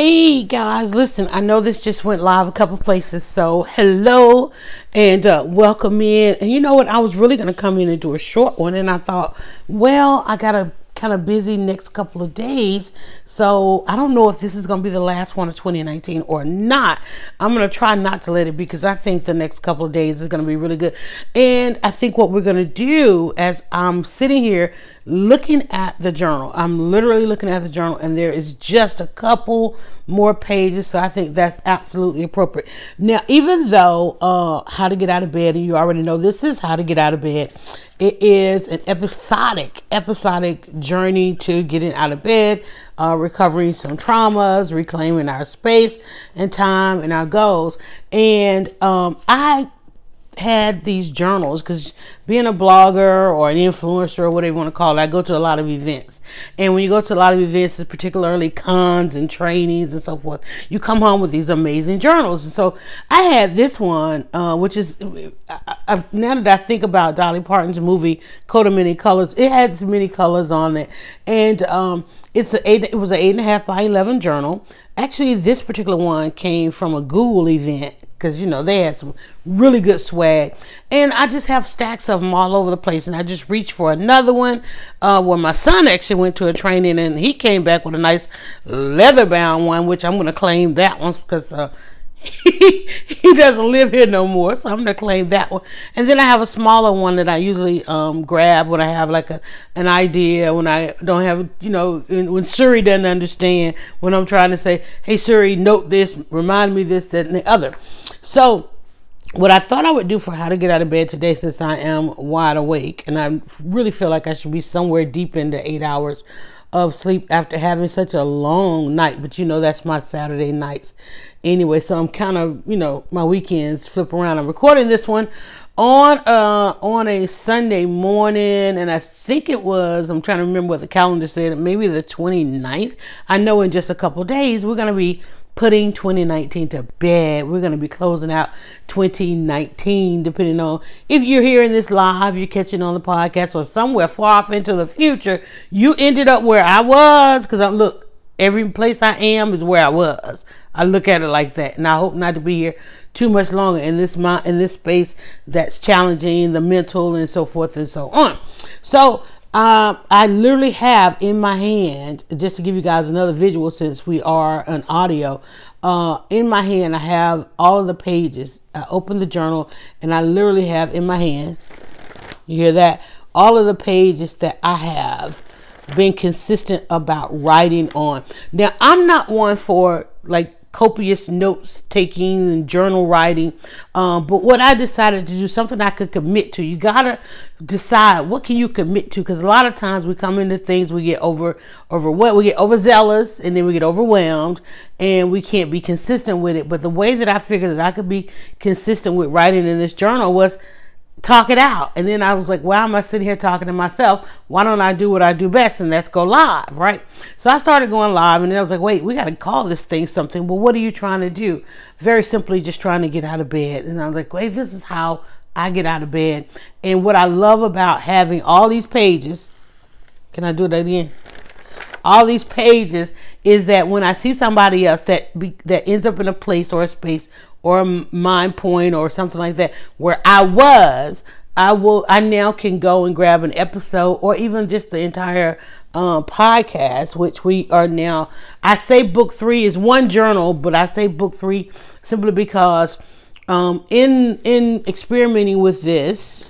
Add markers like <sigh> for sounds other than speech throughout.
Hey guys, listen, I know this just went live a couple places, so hello and uh, welcome in. And you know what? I was really going to come in and do a short one, and I thought, well, I got a kind of busy next couple of days. So I don't know if this is going to be the last one of 2019 or not. I'm going to try not to let it because I think the next couple of days is going to be really good. And I think what we're going to do as I'm sitting here looking at the journal, I'm literally looking at the journal, and there is just a couple more pages. So I think that's absolutely appropriate. Now, even though uh, How to Get Out of Bed, and you already know this is How to Get Out of Bed, it is an episodic, episodic journey to getting out of bed, uh, recovering some traumas, reclaiming our space and time and our goals. And um, I had these journals because being a blogger or an influencer or whatever you want to call it, I go to a lot of events. And when you go to a lot of events, particularly cons and trainings and so forth, you come home with these amazing journals. And so I had this one, uh, which is I, I, now that I think about Dolly Parton's movie Coat of Many Colors, it had many colors on it, and um, it's a eight, it was an eight and a half by eleven journal. Actually, this particular one came from a Google event because you know they had some really good swag. And i just have stacks of them all over the place and i just reached for another one uh, where my son actually went to a training and he came back with a nice leather bound one which i'm going to claim that one because uh, <laughs> he, doesn't live here no more so i'm to claim that one. And then i have a smaller one that i usually um, grab when i have like a, an idea when i don't have you know when siri doesn't understand when i'm trying to say hey siri note this remind me this that and the other. So, what I thought I would do for how to get out of bed today, since I am wide awake and I really feel like I should be somewhere deep into eight hours of sleep after having such a long night. But you know, that's my Saturday nights anyway. So I'm kind of, you know, my weekends flip around. I'm recording this one on uh on a Sunday morning and I think it was I'm trying to remember what the calendar said maybe the 29th I know in just a couple days we're going to be putting 2019 to bed. We're going to be closing out 2019, depending on if you're hearing this live, you're catching on the podcast, or somewhere far off into the future. You ended up where I was because I look, every place I am is where I was. I look at it like that, and I hope not to be here too much longer in this in this space that's challenging the mental and so forth and so on. So um, I literally have in my hand, just to give you guys another visual since we are an audio, uh, in my hand, I have all of the pages. I open the journal and I literally have in my hand, you hear that? All of the pages that I have been consistent about writing on. Now, I'm not one for like copious notes taking and journal writing. Um, but what I decided to do, something I could commit to. You gotta decide what can you commit to, because a lot of times we come into things we get over over what we get overzealous and then we get overwhelmed and we can't be consistent with it. But the way that I figured that I could be consistent with writing in this journal was talk it out. And then I was like, why am I sitting here talking to myself? Why don't I do what I do best and that's go live, right? So I started going live and then I was like, wait, we got to call this thing something. Well, what are you trying to do? Very simply, just trying to get out of bed. And I was like, wait, this is how I get out of bed. And what I love about having all these pages, can I do that again? All these pages is that when I see somebody else that be, that ends up in a place or a space or mind point or something like that where I was, I will I now can go and grab an episode or even just the entire um, podcast, which we are now. I say book three is one journal, but I say book three simply because um, in in experimenting with this,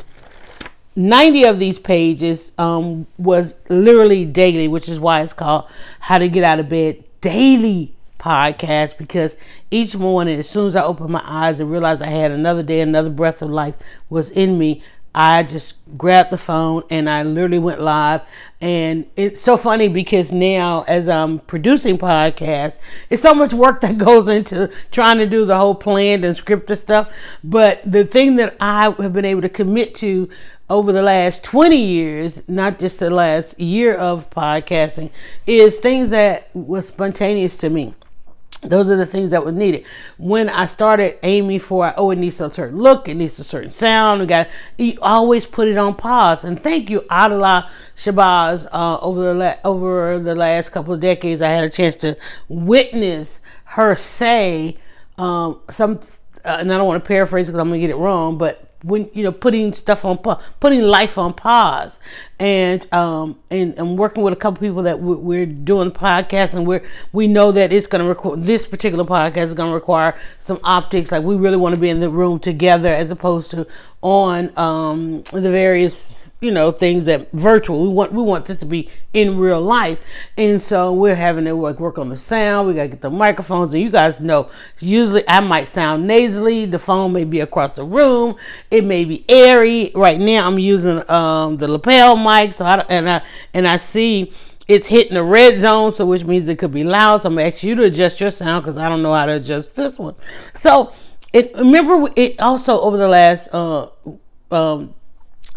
90 of these pages um, was literally daily, which is why it's called How to Get Out of Bed Daily podcast because each morning, as soon as I opened my eyes and realized I had another day, another breath of life was in me, I just grabbed the phone and I literally went live. And it's so funny because now, as I'm producing podcasts, it's so much work <laughs> that goes into trying to do the whole planned and scripted stuff. But the thing that I have been able to commit to over the last 20 years, not just the last year of podcasting, is things that was spontaneous to me those are the things that were needed. When I started aiming for, oh, it needs a certain look, it needs a certain sound. We got you always put it on pause. And thank you, Adela Shabazz. Uh, over the la- over the last couple of decades, I had a chance to witness her say um, some, uh, and I don't want to paraphrase because I'm gonna get it wrong, but when you know putting stuff on putting life on pause and um and I'm working with a couple people that we're, doing podcasts and we're we know that it's going to record this particular podcast is going to require some optics. Like we really want to be in the room together as opposed to on um the various you know things that virtual. We want we want this to be in real life. And so we're having to like work on the sound. We got to get the microphones. And you guys know usually i might sound nasally. The phone may be across the room. It may be airy. Right now i'm using um the lapel mic so i and i and i see it's hitting the red zone so which means it could be loud so i'm gonna ask you to adjust your sound because i don't know how to adjust this one so it remember it also over the last uh um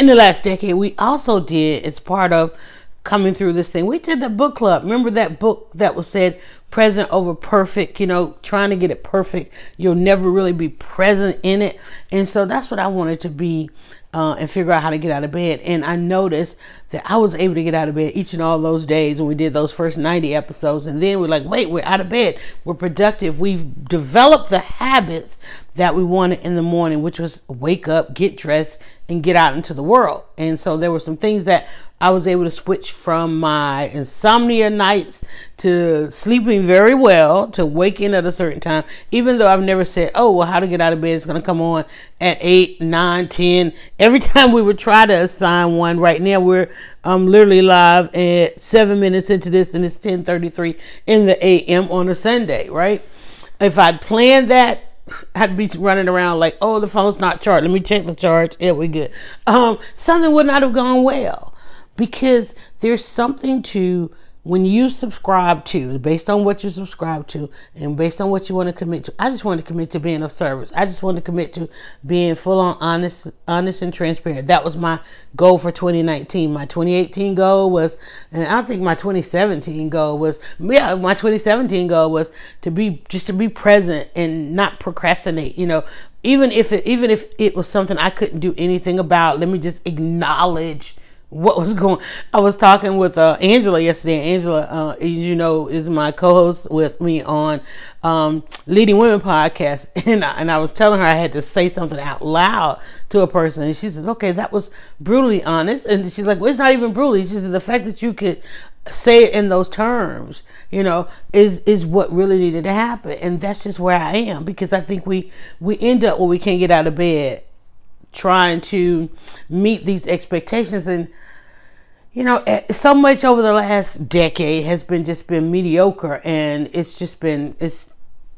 in the last decade, we also did as part of coming through this thing. We did the book club. Remember that book that was said present over perfect, you know, trying to get it perfect. You'll never really be present in it. And so that's what I wanted to be uh, and figure out how to get out of bed. And I noticed that I was able to get out of bed each and all those days when we did those first 90 episodes. And then we're like, wait, we're out of bed. We're productive. We've developed the habits that we wanted in the morning, which was wake up, get dressed, and get out into the world. And so there were some things that I was able to switch from my insomnia nights to sleeping very well to waking at a certain time, even though I've never said, oh, well, how to get out of bed is going to come on at 8, 9, 10. Every time we would try to assign one, right now we're um, literally live at 7 minutes into this and it's 10.33 in the a.m. on a Sunday, right? If I'd planned that, I'd be running around like, oh, the phone's not charged. Let me check the charge. Yeah, we good. Um, something would not have gone well because there's something to when you subscribe to based on what you subscribe to and based on what you want to commit to i just want to commit to being of service. I just want to commit to being full on honest honest and transparent. That was my goal for 2019 my 2018 goal was and i think my 2017 goal was yeah my 2017 goal was to be just to be present and not procrastinate you know. Even if it even if it was something i couldn't do anything about let me just acknowledge what was going i was talking with uh, angela yesterday angela uh, you know is my co-host with me on um, leading women podcast. <laughs> And I, and I was telling her i had to say something out loud to a person and she says okay that was brutally honest. And she's like well it's not even brutally. She said the fact that you could say it in those terms you know is is what really needed to happen. And that's just where i am because i think we we end up where we can't get out of bed trying to meet these expectations. And you know eh, so much over the last decade has been just been mediocre and it's just been it's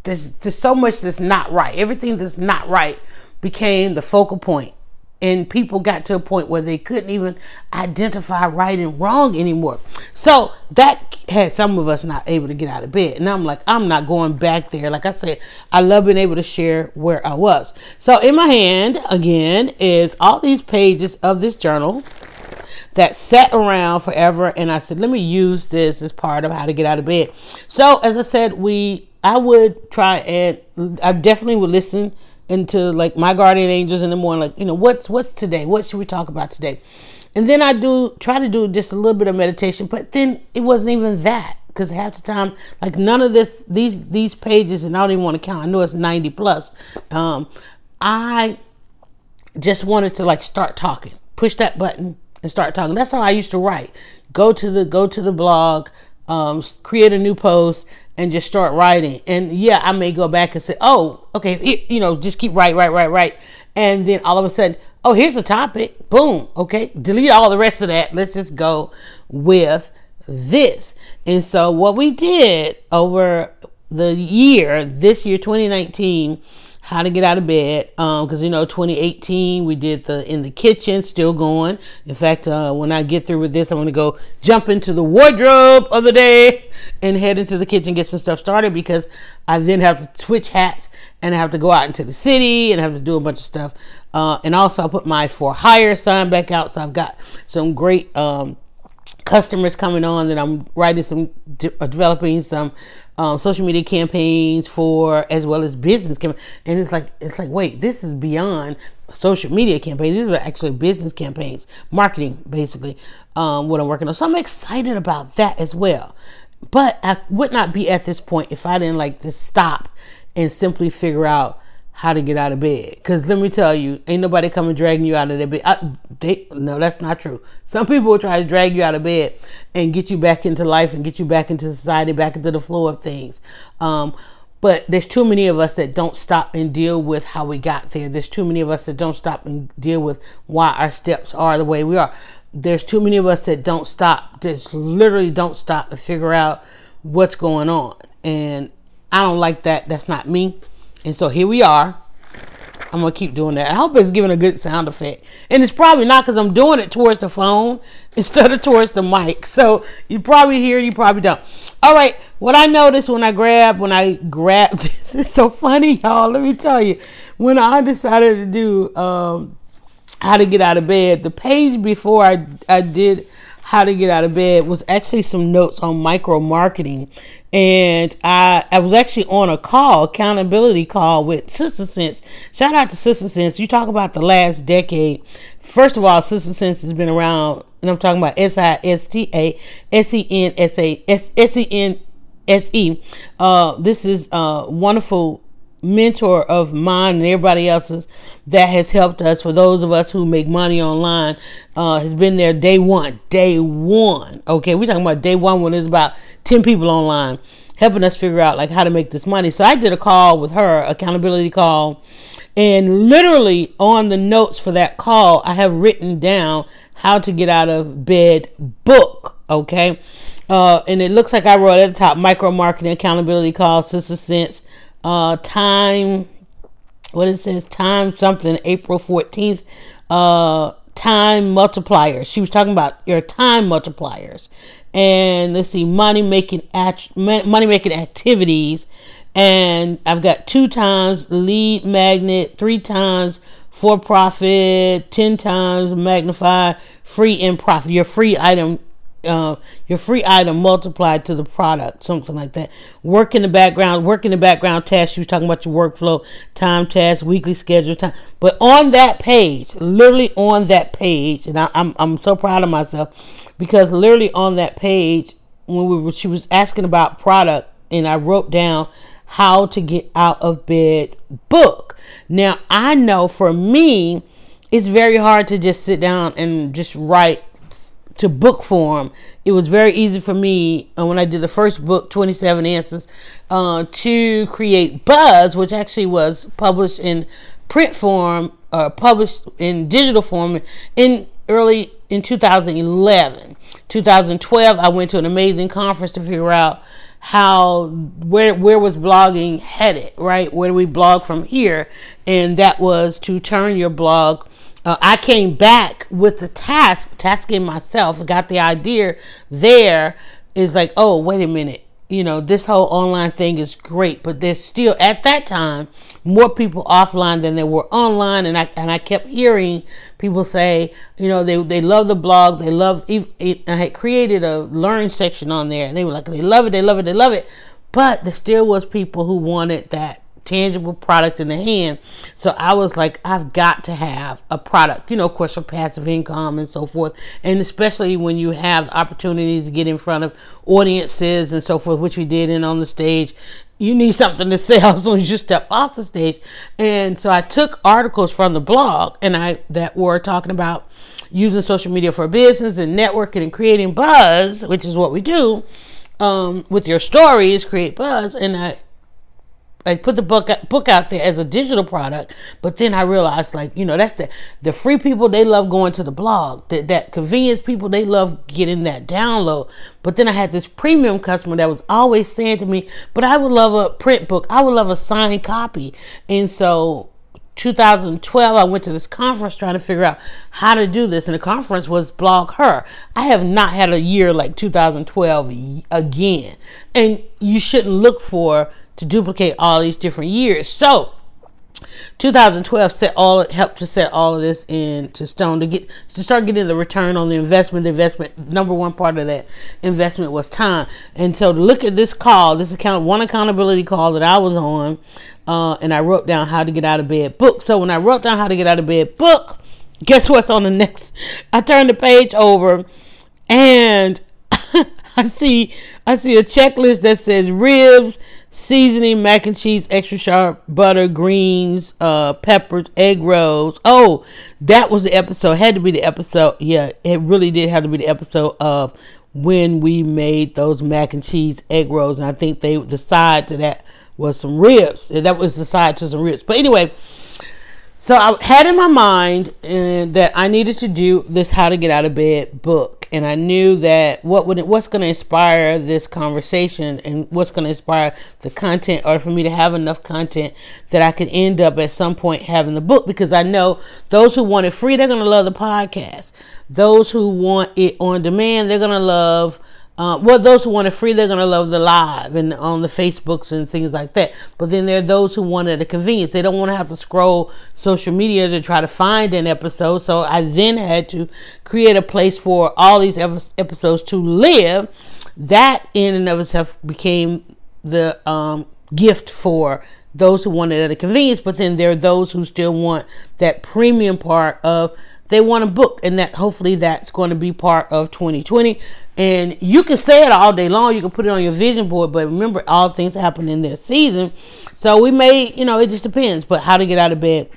there's, there's so much that's not right. Everything that's not right became the focal point and people got to a point where they couldn't even identify right and wrong anymore. So that had some of us not able to get out of bed and i'm like i'm not going back there. Like i said i love being able to share where i was. So in my hand again is all these pages of this journal that sat around forever and I said, let me use this as part of how to get out of bed. So as I said, we I would try and I definitely would listen into like my guardian angels in the morning, like, you know, what's what's today? What should we talk about today? And then I do try to do just a little bit of meditation, but then it wasn't even that because half the time, like none of this, these these pages, and I don't even want to count. I know it's ninety plus. Um, I just wanted to like start talking, push that button, and start talking. That's how I used to write. Go to the go to the blog, um, create a new post, and just start writing. And yeah, I may go back and say, oh, okay, you know, just keep write, write, write, write, and then all of a sudden, oh, here's a topic. Boom. Okay, delete all the rest of that. Let's just go with this. And so what we did over the year, this year, 2019, how to get out of bed. Because um, you know 2018 we did the in the kitchen still going. In fact uh, when i get through with this i'm going to go jump into the wardrobe of the day and head into the kitchen get some stuff started because i then have to switch hats and i have to go out into the city and have to do a bunch of stuff. Uh, and also i put my for hire sign back out so i've got some great um, customers coming on that I'm writing some, de- uh, developing some um, social media campaigns for, as well as business campaigns. And it's like, it's like, wait, this is beyond social media campaigns. These are actually business campaigns, marketing, basically, um, what I'm working on. So I'm excited about that as well. But I would not be at this point if I didn't like just stop and simply figure out how to get out of bed. Cause let me tell you, ain't nobody coming dragging you out of their bed. I, they, no, that's not true. Some people will try to drag you out of bed and get you back into life and get you back into society, back into the flow of things. Um, but there's too many of us that don't stop and deal with how we got there. There's too many of us that don't stop and deal with why our steps are the way we are. There's too many of us that don't stop, just literally don't stop to figure out what's going on. And I don't like that. That's not me. And so here we are. I'm gonna keep doing that. I hope it's giving a good sound effect. And it's probably not because I'm doing it towards the phone <laughs> instead of towards the mic. <laughs> So you probably hear, you probably don't. All right. What I noticed when I grab when I grab <laughs> this is so funny, y'all. Let me tell you. When I decided to do um, how to get out of bed, the page before I I did how to get out of bed was actually some notes on micro marketing and I I was actually on a call, accountability call with Sister Sense. Shout out to Sister Sense. You talk about the last decade. First of all, Sister Sense has been around, and I'm talking about S I S T A S E N S A S S E N S E. Uh, this is a wonderful mentor of mine and everybody else's that has helped us for those of us who make money online uh, has been there day one day one okay we're talking about day one when there's about 10 people online helping us figure out like how to make this money. So I did a call with her, accountability call, and literally on the notes for that call, I have written down how to get out of bed book. Okay. Uh, and it looks like I wrote at the top micro marketing accountability call, Sister Sense, uh, time, what it says, time something, April 14th, uh, time multipliers. She was talking about your time multipliers and let's see money making act money making activities and I've got two times lead magnet, three times for profit, ten times magnify free and profit. Your free item uh, your free item multiplied to the product, something like that. Work in the background, work in the background task. She was talking about your workflow, time task, weekly schedule, time. But on that page, literally on that page, and I, I'm I'm so proud of myself because literally on that page, when we were, she was asking about product, and I wrote down how to get out of bed book. Now I know for me, it's very hard to just sit down and just write to book form. It was very easy for me uh, when I did the first book, 27 Answers, uh, to create Buzz, which actually was published in print form, uh, published in digital form in early in 2011. 2012, I went to an amazing conference to figure out how where where was blogging headed, right? Where do we blog from here? And that was to turn your blog uh, I came back with the task, tasking myself, got the idea there is like, oh, wait a minute. You know, this whole online thing is great, but there's still at that time more people offline than there were online. And I, and I kept hearing people say, you know, they, they love the blog. They love. I had created a learn section on there and they were like, they love it. They love it. They love it. But there still was people who wanted that tangible product in the hand. So I was like, I've got to have a product, you know, of course, for passive income and so forth. And especially when you have opportunities to get in front of audiences and so forth, which we did in on the stage. You need something to sell as soon as you step off the stage. And so I took articles from the blog and I that were talking about using social media for business and networking and creating buzz, which is what we do. Um, with your stories, create buzz, and I I put the book book out there as a digital product, but then I realized like you know that's the the free people they love going to the blog that that convenience people they love getting that download. But then I had this premium customer that was always saying to me, "But I would love a print book. I would love a signed copy." And so 2012 i went to this conference trying to figure out how to do this and the conference was BlogHer i have not had a year like 2012 again and you shouldn't look for to duplicate all these different years. So 2012 set all helped to set all of this into stone to get to start getting the return on the investment. The investment number one part of that investment was time. And so to look at this call, this account one accountability call that I was on, uh, and I wrote down how to get out of bed book. So when I wrote down how to get out of bed book, guess what's on the next? I turned the page over, and <laughs> I see I see a checklist that says ribs seasoning, mac and cheese, extra sharp butter, greens, uh, peppers, egg rolls. Oh, that was the episode. Had to be the episode. Yeah, it really did have to be the episode of when we made those mac and cheese egg rolls, and I think they the side to that was some ribs. That was the side to some ribs. But anyway. So I had in my mind uh, that I needed to do this "How to Get Out of Bed" book, and I knew that what would what's going to inspire this conversation and what's going to inspire the content, or for me to have enough content that I could end up at some point having the book because I know those who want it free, they're going to love the podcast. Those who want it on demand, they're going to love uh, well, those who want it free, they're gonna love the live and on the Facebooks and things like that. But then there are those who want it at a convenience. They don't want to have to scroll social media to try to find an episode. So I then had to create a place for all these episodes to live. That in and of itself became the um, gift for those who want it at a convenience. But then there are those who still want that premium part of they want a book and that hopefully that's going to be part of 2020 and you can say it all day long. You can put it on your vision board, but remember, all things happen in their season. So we may, you know, it just depends. But how to get out of bed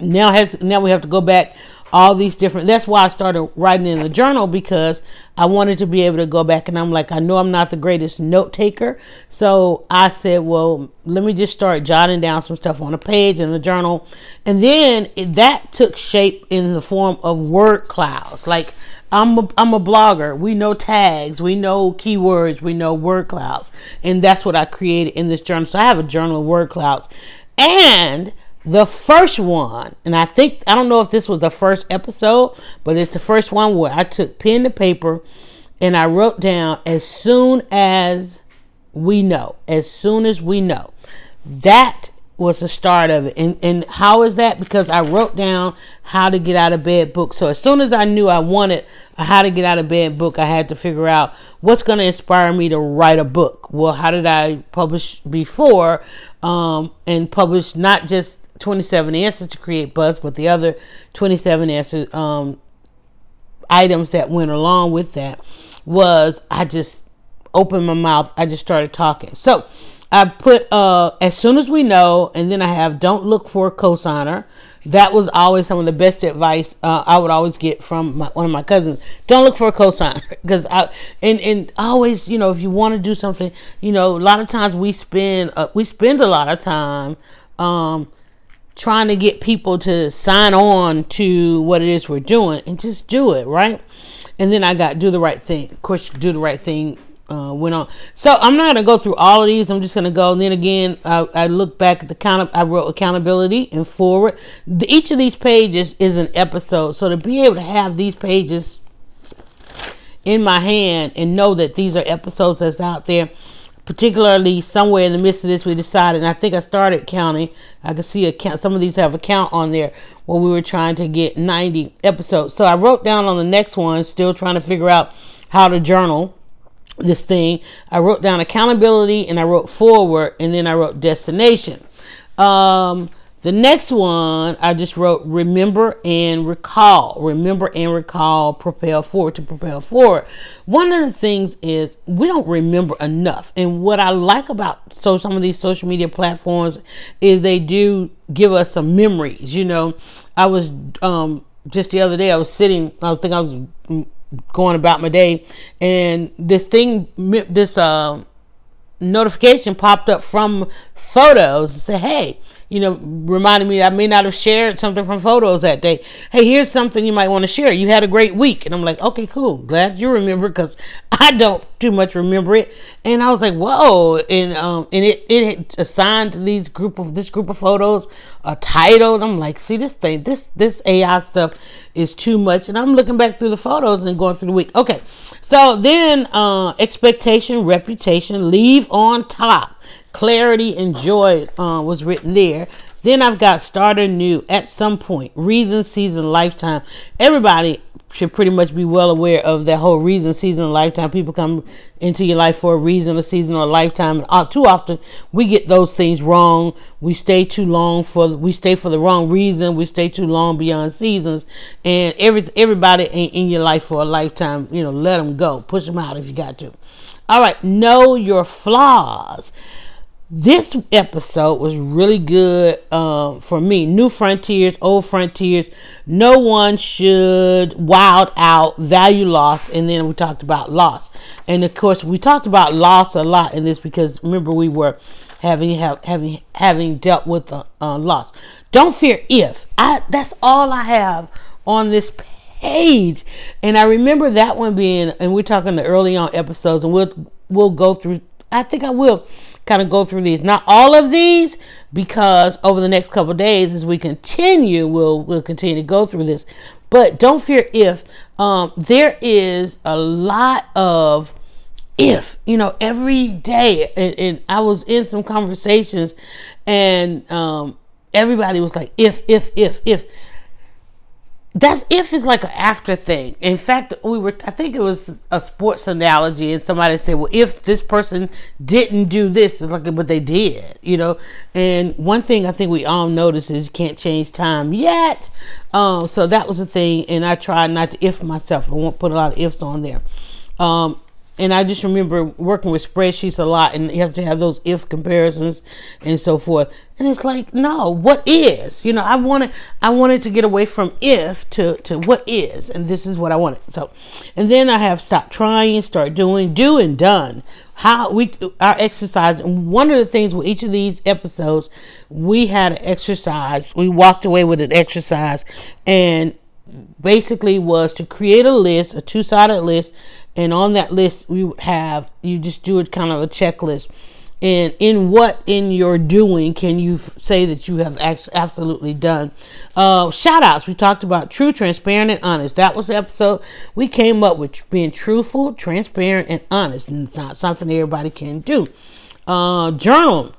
now has now we have to go back all these different that's why i started writing in a journal because i wanted to be able to go back and i'm like i know i'm not the greatest note taker so i said well let me just start jotting down some stuff on a page in a journal and then it, that took shape in the form of word clouds like I'm a, I'm a blogger. We know tags, we know keywords, we know word clouds. And that's what I created in this journal. So I have a journal of word clouds. And the first one, and I think, I don't know if this was the first episode, but it's the first one where I took pen to paper and I wrote down as soon as we know, as soon as we know. That was the start of it. And, and how is that? Because I wrote down how to get out of bed book. So as soon as I knew I wanted a how to get out of bed book, I had to figure out what's going to inspire me to write a book. Well, how did I publish before um, and publish not just 27 answers to create buzz, but the other 27 answers um, items that went along with that was I just opened my mouth. I just started talking. So I put uh as soon as we know, and then I have don't look for a cosigner. That was always some of the best advice uh, I would always get from my, one of my cousins. Don't look for a cosigner <laughs> because I and and always you know if you want to do something, you know a lot of times we spend uh, we spend a lot of time um trying to get people to sign on to what it is we're doing and just do it right. And then I got do the right thing. Of course, do the right thing uh, went on. So I'm not gonna go through all of these. I'm just gonna go. And then again, I, I look back at the count. I wrote accountability and forward. The, each of these pages is an episode. So to be able to have these pages in my hand and know that these are episodes that's out there. Particularly somewhere in the midst of this, we decided. And I think I started counting. I could see a count. Some of these have a count on there when we were trying to get 90 episodes. So I wrote down on the next one, still trying to figure out how to journal this thing. I wrote down accountability and I wrote forward and then I wrote destination. Um, the next one, I just wrote remember and recall. Remember and recall, propel forward to propel forward. One of the things is we don't remember enough. And what I like about so some of these social media platforms is they do give us some memories. You know, I was um just the other day I was sitting, I think I was going about my day and this thing this uh notification popped up from photos to say, hey, you know, reminding me I may not have shared something from photos that day. Hey, here's something you might want to share. You had a great week. And I'm like, okay, cool. Glad you remember because I don't too much remember it. And I was like, whoa. And um and it, it assigned these group of this group of photos a title. And I'm like, see this thing, this this AI stuff is too much. And I'm looking back through the photos and going through the week. Okay. So then uh expectation, reputation, leave on top clarity and joy uh, was written there. Then I've got starter new at some point, reason, season, lifetime. Everybody should pretty much be well aware of that whole reason, season, lifetime. People come into your life for a reason, a season, or a lifetime. And uh, too often we get those things wrong. We stay too long for we stay for the wrong reason. We stay too long beyond seasons, and every everybody ain't in your life for a lifetime. You know, let them go, push them out if you got to. All right, know your flaws this episode was really good uh, for me. New frontiers, old frontiers. No one should wild out, value loss, and then we talked about loss. And of course, we talked about loss a lot in this because remember we were having have, having having dealt with the uh, loss. Don't fear if. I that's all I have on this page. And I remember that one being, and we're talking the early on episodes, and we'll we'll go through. I think I will kind of go through these. Not all of these, because over the next couple days, as we continue, we'll we'll continue to go through this. But don't fear if um, there is a lot of if you know every day, and, and I was in some conversations, and um, everybody was like if if if if that's if is like an after thing. In fact, we were I think it was a sports analogy, and somebody said, "Well, if this person didn't do this, like but they did," you know. And one thing I think we all notice is you can't change time yet. Um, so that was the thing, and I tried not to if myself. I won't put a lot of ifs on there. Um, and I just remember working with spreadsheets a lot, and you have to have those if comparisons and so forth. And it's like, no, what is? You know, I wanted, I wanted to get away from if to to what is, and this is what I wanted. So, and then I have stopped trying, start doing, do and done. How we our exercise, and one of the things with each of these episodes, we had an exercise. We walked away with an exercise, and basically was to create a list, a two sided list and on that list we have you just do it kind of a checklist. And in what in your doing can you f- say that you have ex- absolutely done? Uh, shout outs we talked about true transparent and honest. That was the episode. We came up with being truthful transparent and honest. And it's not something everybody can do. Uh, journal.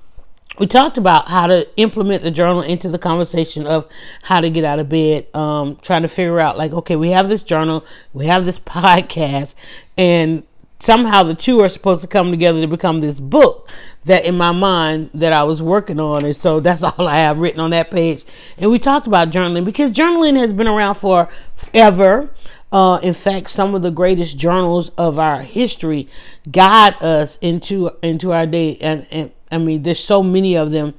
We talked about how to implement the journal into the conversation of how to get out of bed um, trying to figure out like okay we have this journal. We have this <laughs> podcast and somehow the two are supposed to come together to become this book that in my mind that I was working on. And so that's <laughs> all I have written on that page. And we talked about journaling because journaling has been around for ever uh, in fact some of the greatest journals of our history guide us into into our day. And, and I mean, there's so many of them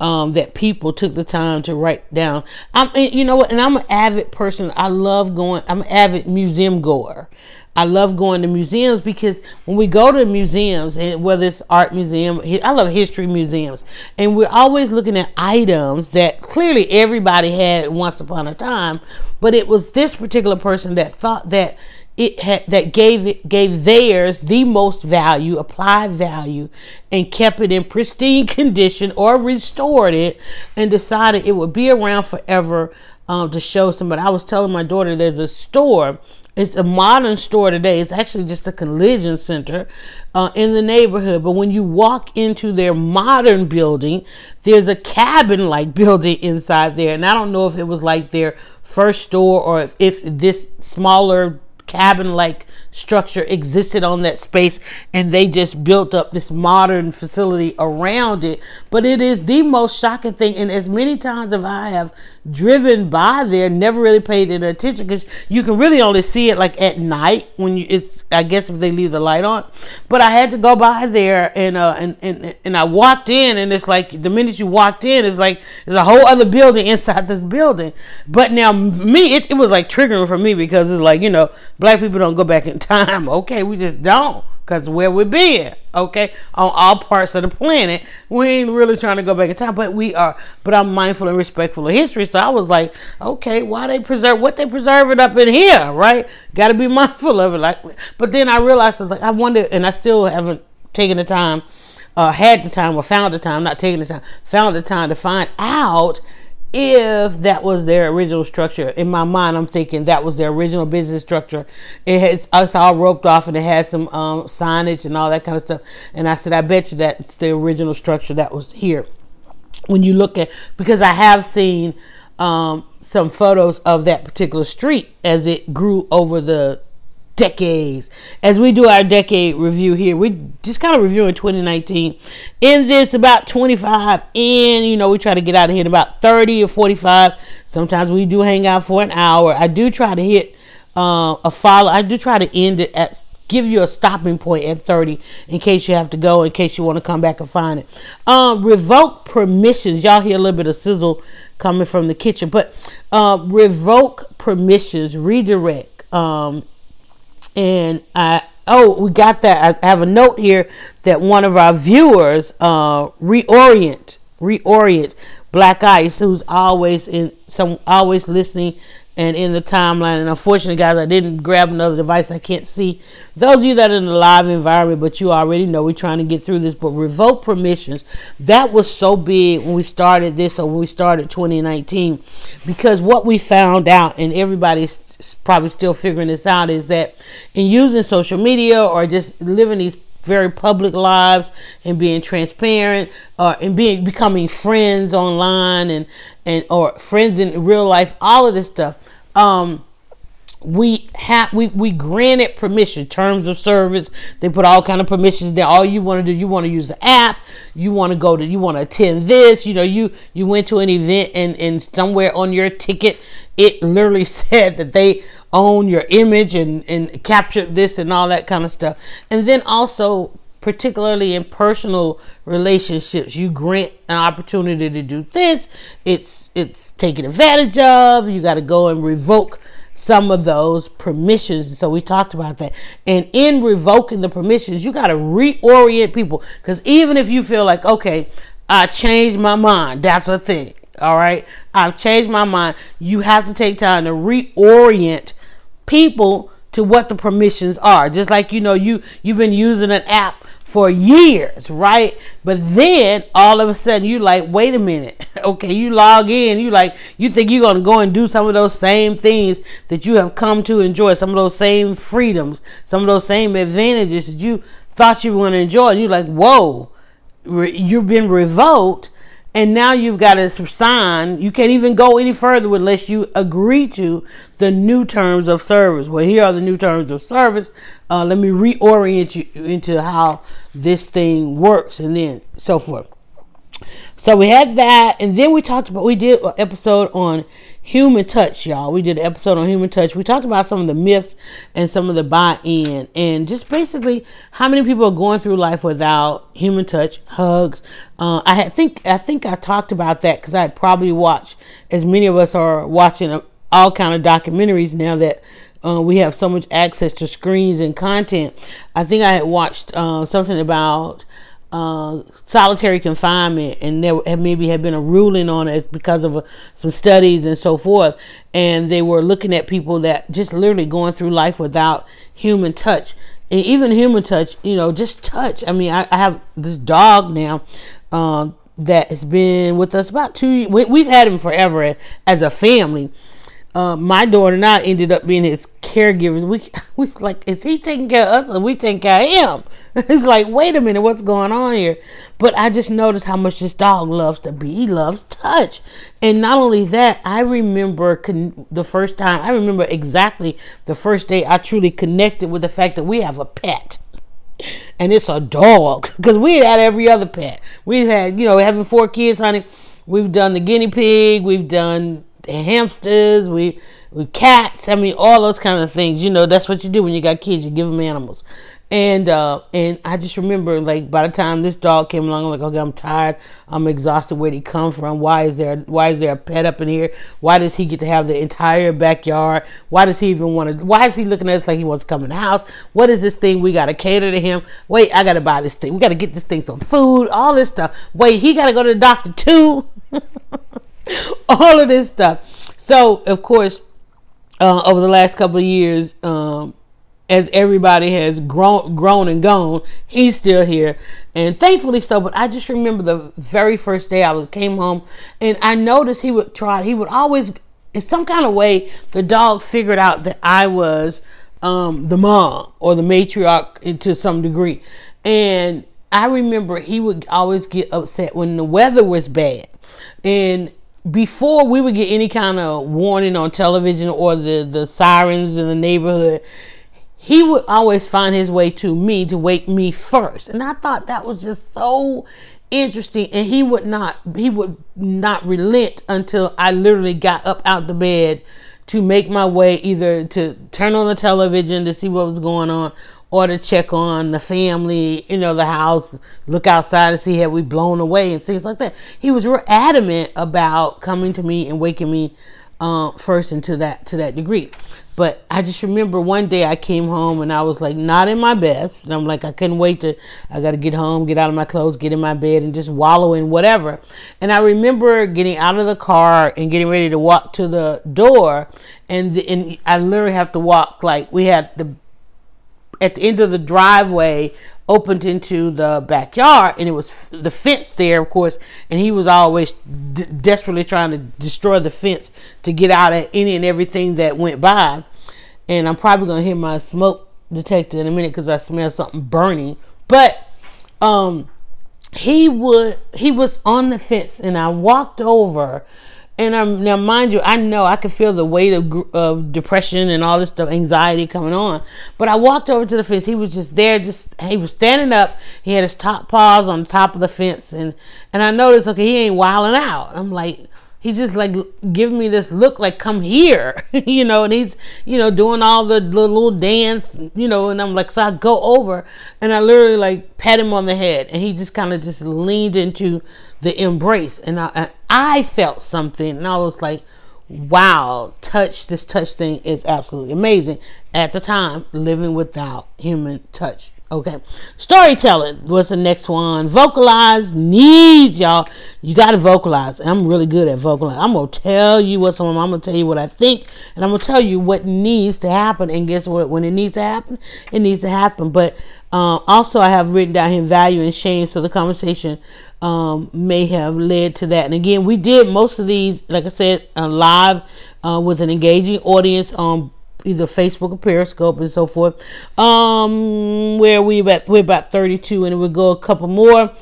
um, that people took the time to write down. I'm, you know what? And I'm an avid person. I love going. I'm an avid museum goer. I love going to museums because when we go to museums, and whether it's art museum, I love history museums, and we're always looking at items that clearly everybody had once upon a time, but it was this particular person that thought that it had that gave it gave theirs the most value, applied value, and kept it in pristine <laughs> condition or restored it, and decided it would be around forever um, to show somebody. I was telling my daughter there's a store. It's a modern store today. It's actually just a collision center uh, in the neighborhood. But when you walk into their modern building, there's a cabin like <laughs> building inside there. And I don't know if it was like their first store or if, if this smaller cabin like structure existed on that space and they just built up this modern facility around it. But it is the most shocking thing and as many times as i have driven by there never really paid any attention because you can really only see it like at night when you it's i guess if they leave the light on. But i had to go by there and uh and and, and i walked in and it's like the minute you walked in it's like there's a whole other building inside this building. But now me it, it was like triggering for me because it's like you know black people don't go back in time. <laughs> Okay we just don't because where we been, okay, on all parts of the planet, we ain't really trying to go back in time, but we are. But I'm mindful and respectful of history, so I was like, okay, why they preserve what they preserve it up in here, right? Got to be <laughs> mindful of it. Like, but then I realized, like, I wonder, and I still haven't taken the time, uh, had the time, or found the time, not taking the time, found the time to find out if that was their original structure. In my mind, I'm thinking that was their original business structure. It has us all roped off and it has some um, signage and all that kind of stuff. And I said, I bet you that's the original structure that was here. When you look at, because I have seen um, some photos of that particular street as it grew over the decades. As we do our decade review here, we just kind of reviewing 2019. In this, about 25 in, you know, we try to get out of here in about 30 or 45. Sometimes we do hang out for an hour. I do try to hit uh, a follow. I do try to end it at give you a stopping point at 30 in case you have to go in case you want to come back and find it um, revoke permissions y'all hear a little bit of sizzle coming from the kitchen but uh, revoke permissions redirect um, and I oh we got that. I have a note here that one of our viewers uh, reorient reorient Black Ice, who's always in some always listening and in the timeline. And unfortunately, guys, I didn't grab another device. I can't see those of you that are in the live environment, but you already know we're trying to get through this. But revoke permissions that was so big when we started this or when we started 2019 because what we found out, and everybody's probably still figuring this out, is that in using social media or just living these very public lives and being transparent uh, and being becoming friends online and and or friends in real life all of this stuff um, we have we, we granted permission terms of service. They put all kind of permissions there. All you want to do you want to use the app. You want to go to you want to attend this. You know you you went to an event and and somewhere on your ticket it literally <laughs> said that they own your image and and captured this and all that kind of stuff. And then also particularly in personal relationships you grant an opportunity to do this. It's it's taken advantage of. You got to go and revoke some of those permissions. So we talked about that. And in revoking the permissions you got to reorient people. Because even if you feel like okay i changed my mind that's a thing all right? I've changed my mind. You have to take time to reorient people to what the permissions are. Just like you know you you've been using an app for years, right? But then all of a sudden you like, wait a minute. <laughs> okay, you log in, you like you think you're gonna go and do some of those same things that you have come to enjoy, some of those same freedoms, some of those same advantages that you thought you were gonna enjoy, and you're like, whoa, you've been revoked and now you've got to sign. You can't even go any further unless you agree to the new terms of service. Well, here are the new terms of service. Uh, let me reorient you into how this thing works, and then so forth. So we had that, and then we talked about we did an episode on human touch, y'all. We did an episode on human touch. We talked about some of the myths and some of the buy-in, and just basically how many people are going through life without human touch, hugs. Uh, I think I think I talked about that because I probably watched as many of us are watching uh, all kind of documentaries now that uh, we have so much access to screens and content. I think I had watched uh, something about uh, solitary confinement, and there maybe had been a ruling on it because of uh, some studies and so forth. And they were looking at people that just literally going through life without human touch, and even human touch, you know, just touch. I mean, I, I have this dog now. Um, that has been with us about two. We, have had him forever as a family, uh, my daughter and I ended up being his caregivers. We <laughs> we like, is he taking care of us or we taking care of him? <laughs> it's like, wait a minute, what's going on here? But I just noticed how much this dog loves to be. He loves touch, and not only that, I remember con- the first time. I remember exactly the first day I truly connected with the fact that we have a pet <laughs> and it's a dog because we had every other pet. We've had, you know, having four kids, honey. We've done the guinea pig. We've done hamsters, we we cats. I mean, all those kind of things. You know, that's what you do when you got kids. You give them animals. And uh, and I just remember like by the time this dog came along, I'm like, okay, I'm tired, I'm exhausted. Where'd he come from? Why is there why is there a pet up in here? Why does he get to have the entire backyard? Why does he even want to? Why is he looking at us like he wants to come in the house? What is this thing? We gotta cater to him. Wait, I gotta buy this thing. We gotta get this thing some food. All this stuff. Wait, he gotta go to the doctor too. <laughs> <laughs> all of this stuff. So of course, uh, over the last couple of years. Um, as everybody has grown grown and gone, he's still here. And thankfully so, but I just remember the very first day I was came home and I noticed he would try he would always in some kind of way the dog figured out that I was um, the mom or the matriarch to some degree. And I remember he would always get upset when the weather was bad. And before we would get any kind of warning on television or the, the sirens in the neighborhood, he would always find his way to me to wake me first. And I thought that was just so interesting. And he would not he would not relent until I literally got up out the bed to make my way either to turn on the television to see what was going on or to check on the family, you know, the house, look outside to see had we blown away and things like that. He was real adamant about coming to me and waking me uh, first into that to that degree. But I just remember one day I came home and I was like not in my best. And I'm like, I couldn't wait to, I got to get home, get out of my clothes, get in my bed and just wallow in whatever. And I remember getting out of the car and getting ready to walk to the door. And, the, and I literally have to walk like we had the, at the end of the driveway opened into the backyard and it was the fence there of course and he was always d- desperately trying to destroy the fence to get out at any and everything that went by. And i'm probably going to hear my smoke detector in a minute because i smell something burning. But um he would he was on the fence and i walked over and I'm now, mind you, I know I could feel the weight of, of depression and all this stuff, anxiety coming on. But I walked over to the fence. He was just there, just he was standing up. He had his top paws on the top of the fence, and and I noticed, okay, he ain't wilding out. I'm like, he's just like giving me this look, like come here, <laughs> you know. And he's you know doing all the little, dance, you know. And I'm like, so I go over, and I literally like pat him on the head, and he just kind of just leaned into the embrace, and I, I felt something, and I was like, wow, touch, this touch thing is absolutely amazing. At the time, living without human touch. Okay. Storytelling was the next one. Vocalize needs, y'all. You got to vocalize. I'm really good at vocalizing. I'm going to tell you what's on. I'm going to tell you what I think. And I'm going to tell you what needs to happen. And guess what? When it needs to happen, it needs to happen. But uh, also, I have written down here value and shame. So the conversation um, may have led to that. And again, we did most of these, like I said, uh, live uh, with an engaging audience on either Facebook or Periscope and so forth. Um, where we about we're about 32, and would go a couple more.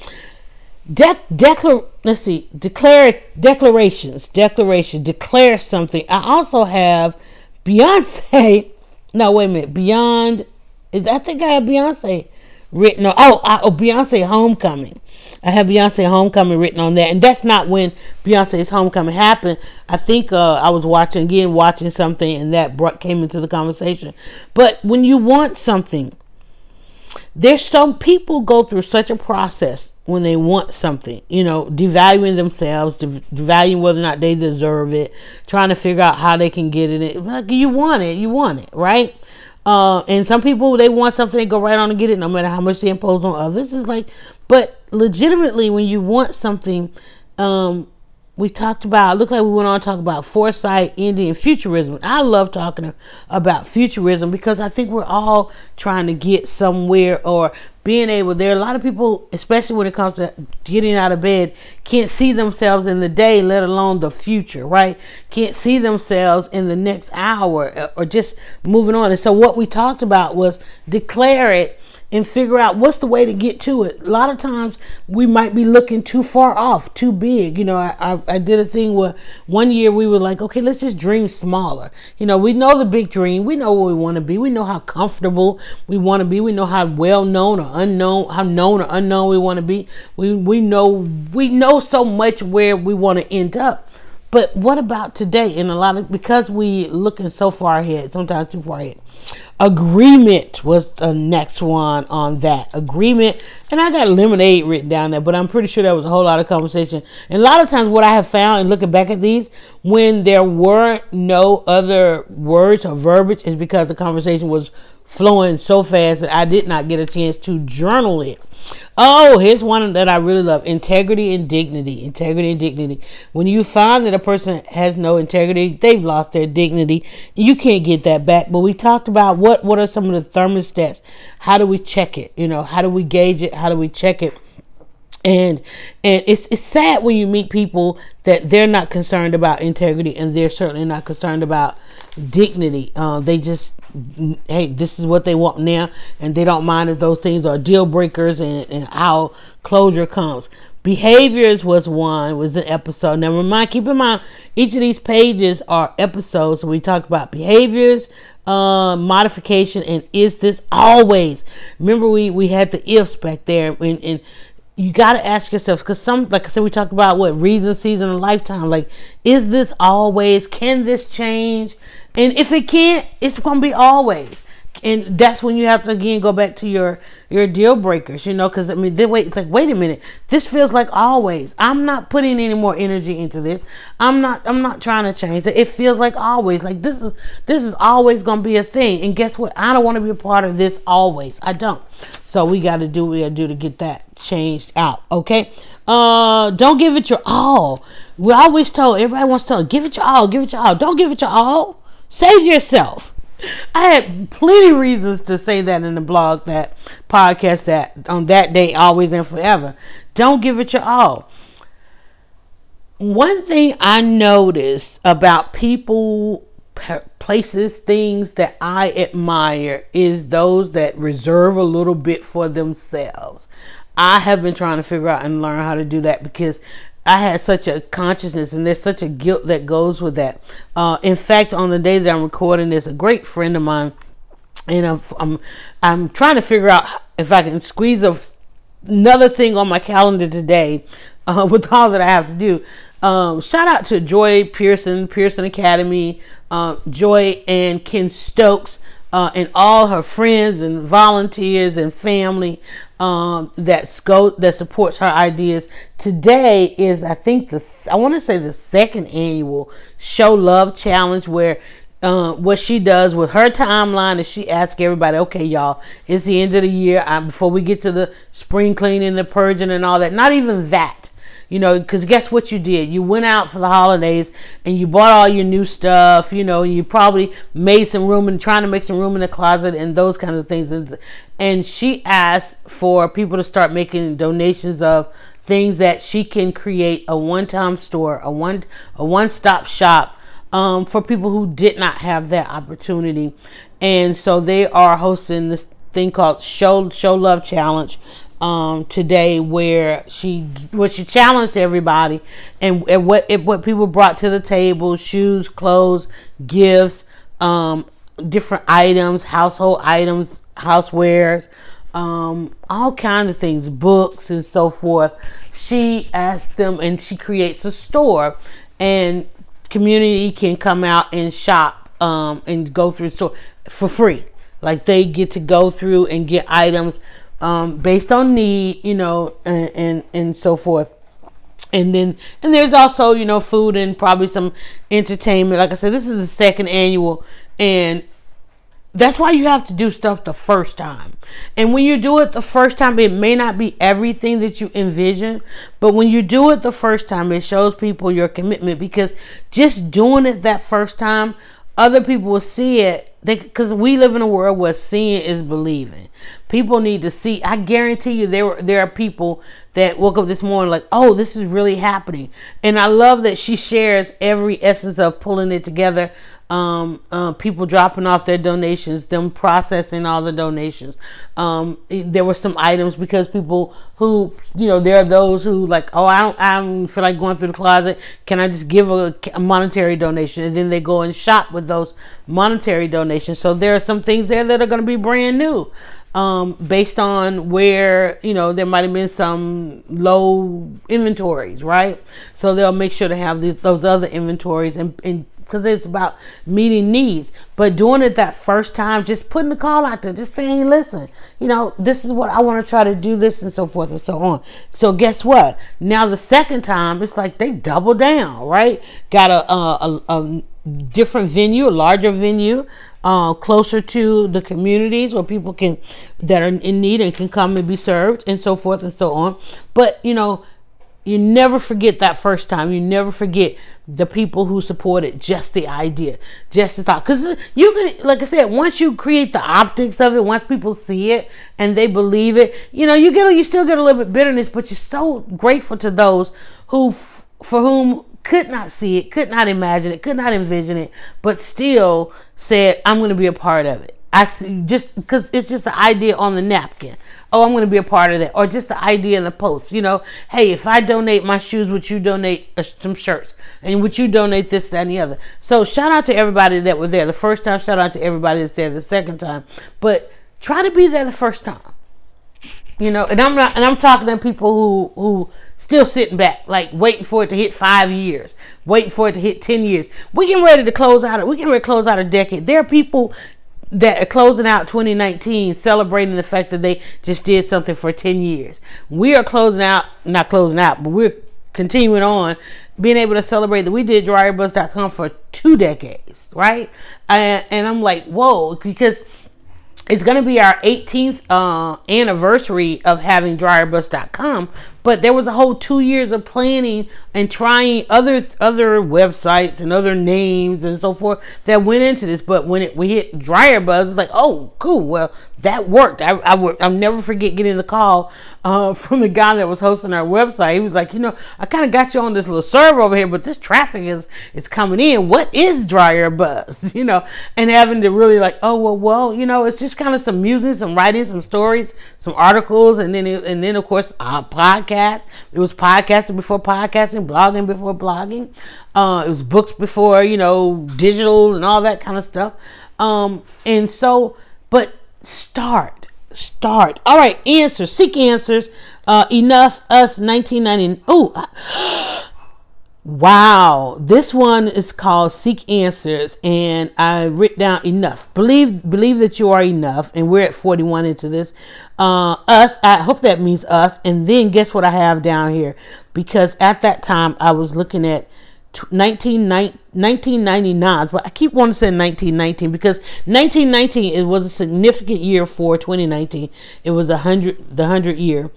De- declar- let's see, declare declarations, declaration, declare something. I also have Beyonce. <laughs> No, wait a minute. Beyond, is I think I have Beyonce written. Oh, I, oh, Beyonce Homecoming. I have Beyonce Homecoming written on that, and that's not when Beyonce's Homecoming happened. I think uh, I was watching again, watching something, and that brought came into the conversation. But when you want something, there's some people go through such a process when they want something, you know, devaluing themselves, devaluing whether or not they deserve it, trying to figure out how they can get it. Like you want it, you want it, right? Uh, and some people they want something, they go right on and get it, no matter how much they impose on others. It's like, but legitimately, when you want something, um, we talked about. Look like we went on to talk about foresight, Indian futurism. I love talking about futurism because I think we're all trying to get somewhere or being able. There are a lot of people, especially when it comes to getting out of bed, can't see themselves in the day, let alone the future. Right? Can't see themselves in the next hour or just moving on. And so, what we talked about was declare it and figure out what's the way to get to it. A lot of times we might be looking too far off, too big. You know, I, I, I, did a thing where one year we were like, okay, let's just dream smaller. You know, we know the big dream. We know what we want to be. We know how comfortable we want to be. We know how well known or unknown, how known or unknown we want to be. We, we know, we know so much where we want to end up. But what about today? And a lot of, because we looking so far ahead, sometimes too far ahead Agreement was the next one on that. Agreement. And I got lemonade written down there, but I'm pretty sure there was a whole lot of conversation. And a lot of times, what I have found in looking back at these, when there weren't no other words or verbiage, is because the conversation was flowing so fast that I did not get a chance to journal it. Oh, here's one that I really love integrity and dignity. Integrity and dignity. When you find that a person has no integrity, they've lost their dignity. You can't get that back. But we talked about what, what are some of the thermostats? How do we check it? You know, how do we gauge it? How do we check it? And and it's it's sad when you meet people that they're not concerned about integrity and they're certainly not concerned about dignity. Uh, they just hey this is what they want now. And they don't mind if those things are deal breakers and, and how closure comes. Behaviors was one was an episode. Now remind keep in mind each of these pages are episodes. So we talked about behaviors uh, modification and is this always? Remember we we had the ifs back there and, and you got to ask yourself because some like i said we talked about what reason season and lifetime. Like is this always can this change? And if it can't it's to be always and that's when you have to again go back to your your deal breakers you know because i mean then wait it's like wait a minute. This feels like always. I'm not putting any more energy into this. I'm not i'm not trying to change it. It feels like always. Like this is this is always to be a thing. And guess what? I don't want to be a part of this always. I don't. So we got to do what we got to do to get that changed out okay? Uh don't give it your all. We always told everybody wants to tell give it your all give it your all. Don't give it your all. Save yourself <laughs> I had plenty reasons to say that in the blog, that podcast, that on that day, always and forever. Don't give it your all. One thing I noticed about people, places, things that I admire is those that reserve a little bit for themselves. I have been trying to figure out and learn how to do that because I had such a consciousness, and there's such a guilt that goes with that. Uh, in fact, on the day that I'm recording this, a great friend of mine, and I'm I'm, I'm trying to figure out if I can squeeze a, another thing on my calendar today, uh, <laughs> with all that I have to do. Um, shout out to Joy Pearson, Pearson Academy, uh, Joy and Ken Stokes. Uh, and all her friends and volunteers and family um, that go that supports her ideas. Today is, I think, the I want to say the second annual Show Love Challenge, where uh, what she does with her timeline is she asks everybody, okay, y'all, it's the end of the year. I, before we get to the spring cleaning, the purging, and all that. Not even that you know, because guess what you did? You went out for the holidays and you bought all your new stuff, you know, you probably made some room and trying to make some room in the closet and those kinds of things. And, and she asked for people to start making donations of things that she can create a one-time store, a one a one-stop shop um, for people who did not have that opportunity. And so they are hosting this thing called Show Show Love Challenge um, today where she where she challenged everybody and, and what what people brought to the table shoes clothes gifts um, different items household items housewares um, all kinds of things books and so forth. She asked them and she creates a store and community can come out and shop um, and go through store for free. Like they get to go through and get items um, based on need, you know, and, and, and so forth. And then, and there's also, you know, food and probably some entertainment. Like I said, this is the second annual, and that's why you have to do stuff the first time. And when you do it the first time, it may not be everything that you envision, but when you do it the first time, it shows people your commitment because just doing it that first time, other people will see it because we live in a world where seeing is believing. People need to see. I guarantee you, there there are people that woke up this morning like, "Oh, this is really happening," and I love that she shares every essence of pulling it together um, uh, people dropping off their donations, them processing all the donations. Um, there were some items because people who, you know, there are those who like, oh, I don't, I don't feel like going through the closet. Can I just give a, a monetary donation? And then they go and shop with those monetary donations. So there are some things there that are going to be brand new. Um, based on where you know there might have been some low inventories, right? So they'll make sure to have these, those other inventories and, and because it's about meeting needs. But doing it that first time, just putting the call out there, just saying, listen, you know, this is what I want to try to do, this and so forth and so on. So guess what? Now the second time, it's like they double down, right? Got a, a, a, a different venue, a larger venue. Uh, closer to the communities where people can that are in need and can come and be served and so forth and so on but you know you never forget that first time. You never forget the people who supported just the idea, just the thought. Because you can, like I said, once you create the optics of it, once people see it and they believe it, you know, you get, you still get a little bit bitterness, but you're so grateful to those who, for whom could not see it, could not imagine it, could not envision it, but still said, "I'm going to be a part of it." I see, just because it's just the idea on the napkin oh, I'm going to be a part of that. Or just the idea in the post, you know, hey, if I donate my shoes, would you donate uh, some shirts? And would you donate this, that, and the other? So shout out to everybody that were there the first time. Shout out to everybody that's there the second time. But try to be there the first time. You know, and I'm not, and I'm talking to people who who still sitting back, like waiting for it to hit five years, waiting for it to hit ten years. We getting ready to close out. We getting ready to close out a decade. There are people that are closing out 2019 celebrating the fact that they just did something for 10 years. We are closing out, not closing out, but we're continuing on being able to celebrate that we did dryerbuzz.com for two decades, right? And, and I'm like, whoa, because it's going to be our 18th uh, anniversary of having dryerbuzz.com but there was a whole two years of planning and trying other other websites and other names and so forth that went into this. But when it we hit Dryer Buzz, it's like, oh, cool. Well, that worked. I, I would I'll never forget getting the call uh, <laughs> from the guy that was hosting our website. He was like, you know, I kind of got you on this little server over here, but this traffic is is coming in. What is Dryer Buzz? <laughs> You know, and having to really like, oh well, well, you know, it's just kind of some music, some writing, some stories, some articles, and then it, and then of course uh, podcast. It was podcasting before podcasting, blogging before blogging. Uh, it was books before you know digital and all that kind of stuff. Um, and so, but start start all right answer seek answers uh enough us 1990 oh wow this one is called seek answers and i writ down enough. Believe believe that you are enough and we're at 41 into this. Uh us i hope that means us and then guess what i have down here? Because at that time i was looking at 1999, but I keep wanting to say 1919 because 1919 it was a significant year for 2019. It was a hundred the hundred year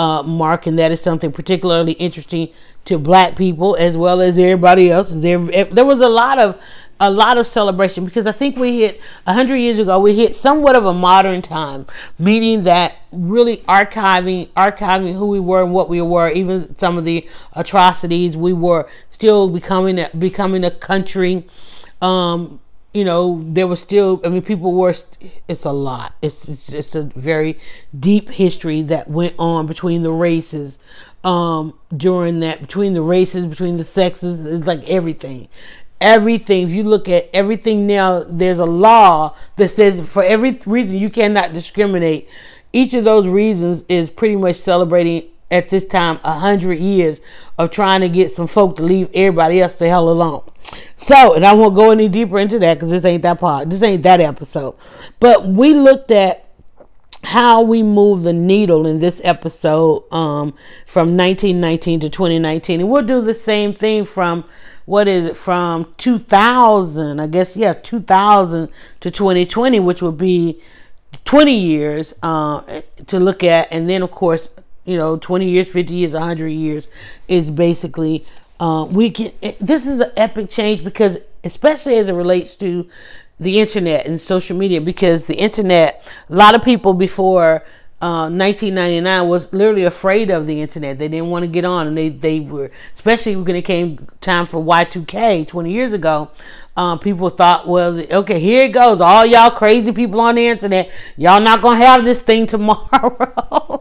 uh, mark, and that is something particularly interesting to Black people as well as everybody else. There, was a lot of a lot of celebration because I think we hit hundred years ago. We hit somewhat of a modern time, meaning that really archiving archiving who we were and what we were, even some of the atrocities we were still becoming a, becoming a country. Um, you know, there was still. I mean, people were. It's a lot. It's it's, it's a very deep history that went on between the races um during that between the races between the sexes it's like everything everything. If you look at everything now, there's a law that says for every reason you cannot discriminate. Each of those reasons is pretty much celebrating at this time a hundred years of trying to get some folk to leave everybody else the hell alone. So, and I won't go any deeper into that because this ain't that part. This ain't that episode. But we looked at how we move the needle in this episode um, from 1919 to 2019, and we'll do the same thing from what is it from 2000 i guess yeah 2000 to 2020 which would be 20 years uh, to look at and then of course you know 20 years 50 years 100 years is basically uh, we can this is an epic change because especially as it relates to the internet and social media because the internet a lot of people before 1999 uh, was literally afraid of the internet. They didn't want to get on, and they they were especially when it came time for Y2K 20 years ago. Um, people thought, well, okay, here it goes. All y'all crazy people on the internet, y'all not gonna have this thing <laughs> tomorrow.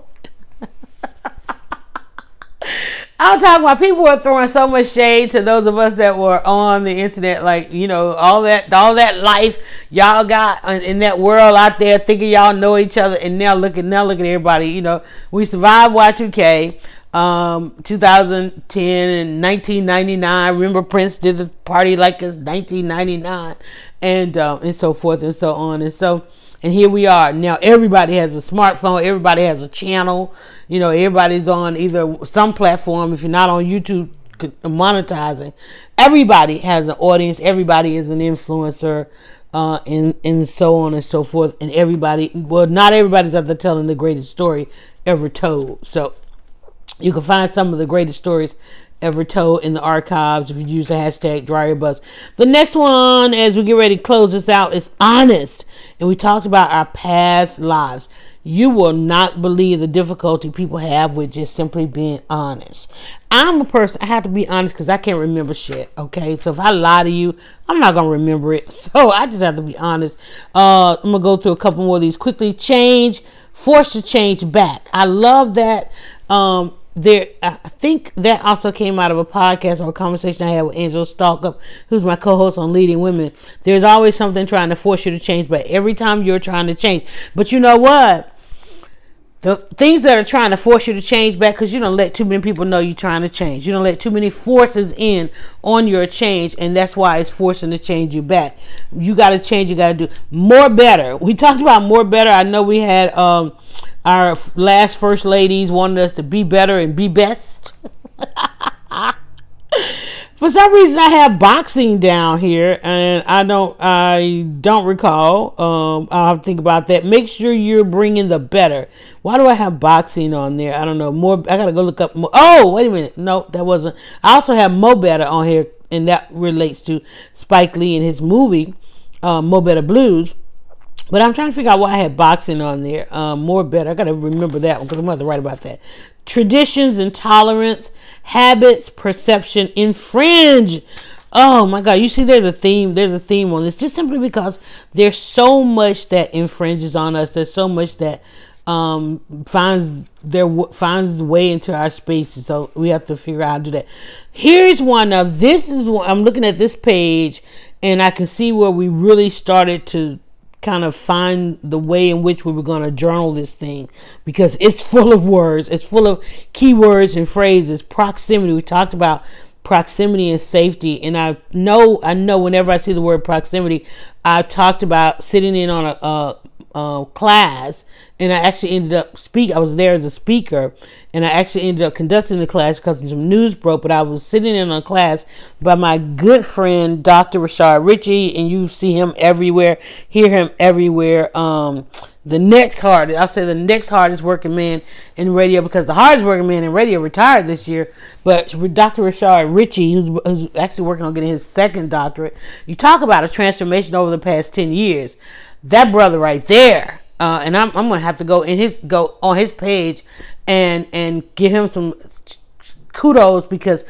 I'm talking about people were throwing so much shade to those of us that were on the internet, like you know, all that, all that life y'all got in that world out there, thinking y'all know each other, and now looking, now looking at everybody. You know, we survived Y2K. um, 2010 and 1999. Remember Prince did the party like it's 1999, and uh, and so forth and so on. And so and here we are now. Everybody has a smartphone. Everybody has a channel. You know, everybody's on either some platform. If you're not on YouTube monetizing, everybody has an audience. Everybody is an influencer. Uh, and and so on and so forth, and everybody. Well, not everybody's out there telling the greatest story ever told. So you can find some of the greatest stories ever told in the archives if you use the hashtag DryerBuzz. The next one, as we get ready to close this out, is honest. And we talked about our past lives. You will not believe the difficulty people have with just simply being honest. I'm a person, I have to be honest because I can't remember shit, okay? So if I lie to you, I'm not going to remember it. <laughs> So I just have to be honest. Uh, I'm going to go through a couple more of these quickly. Change, force to change back. I love that. Um, there I think that also came out of a podcast or a conversation I had with Angela Stalkup, who's my co-host on Leading Women. There's always something trying to force you to change, but every time you're trying to change. But you know what? The things that are trying to force you to change back because you don't let too many people know you're trying to change. You don't let too many forces in on your change, and that's why it's forcing to change you back. You got to change. You got to do more better. We talked about more better. I know we had um, our last first ladies wanted us to be better and be best. <laughs> For some reason, I have boxing down here, and I don't, I don't recall. Um, I'll have to think about that. Make sure you're bringing the better. Why do I have boxing on there? I don't know. More. I gotta go look up. More. Oh, wait a minute. No, that wasn't. I also have Mo Better on here, and that relates to Spike Lee and his movie, um, Mo Better Blues. But I'm trying to figure out why I had boxing on there. Um, more better. I got to remember that one because I'm to write about that. Traditions and tolerance, habits, perception, infringe. Oh my God! You see, there's a theme. There's a theme on this, just simply because there's so much that infringes on us. There's so much that um, finds their finds way into our spaces. So we have to figure out how to do that. Here's one of this is one, I'm looking at this page, and I can see where we really started to kind of find the way in which we were going to journal this thing because it's full of words, it's full of keywords and phrases. Proximity, we talked about proximity and safety, and I know I know whenever I see the word proximity, I talked about sitting in on a, a uh, class, and I actually ended up speak. I was there as a speaker, and I actually ended up conducting the class because some news broke. But I was sitting in a class by my good friend Dr. Rashad Richey, and you see him everywhere, hear him everywhere. Um, the next hardest, I'll say the next hardest working man in radio because the hardest working man in radio retired this year. But Dr. Rashad Richey, who's, who's actually working on getting his second doctorate, you talk about a transformation over the past 10 years that brother right there, uh, and I'm, I'm gonna have to go in his go on his page and and give him some kudos because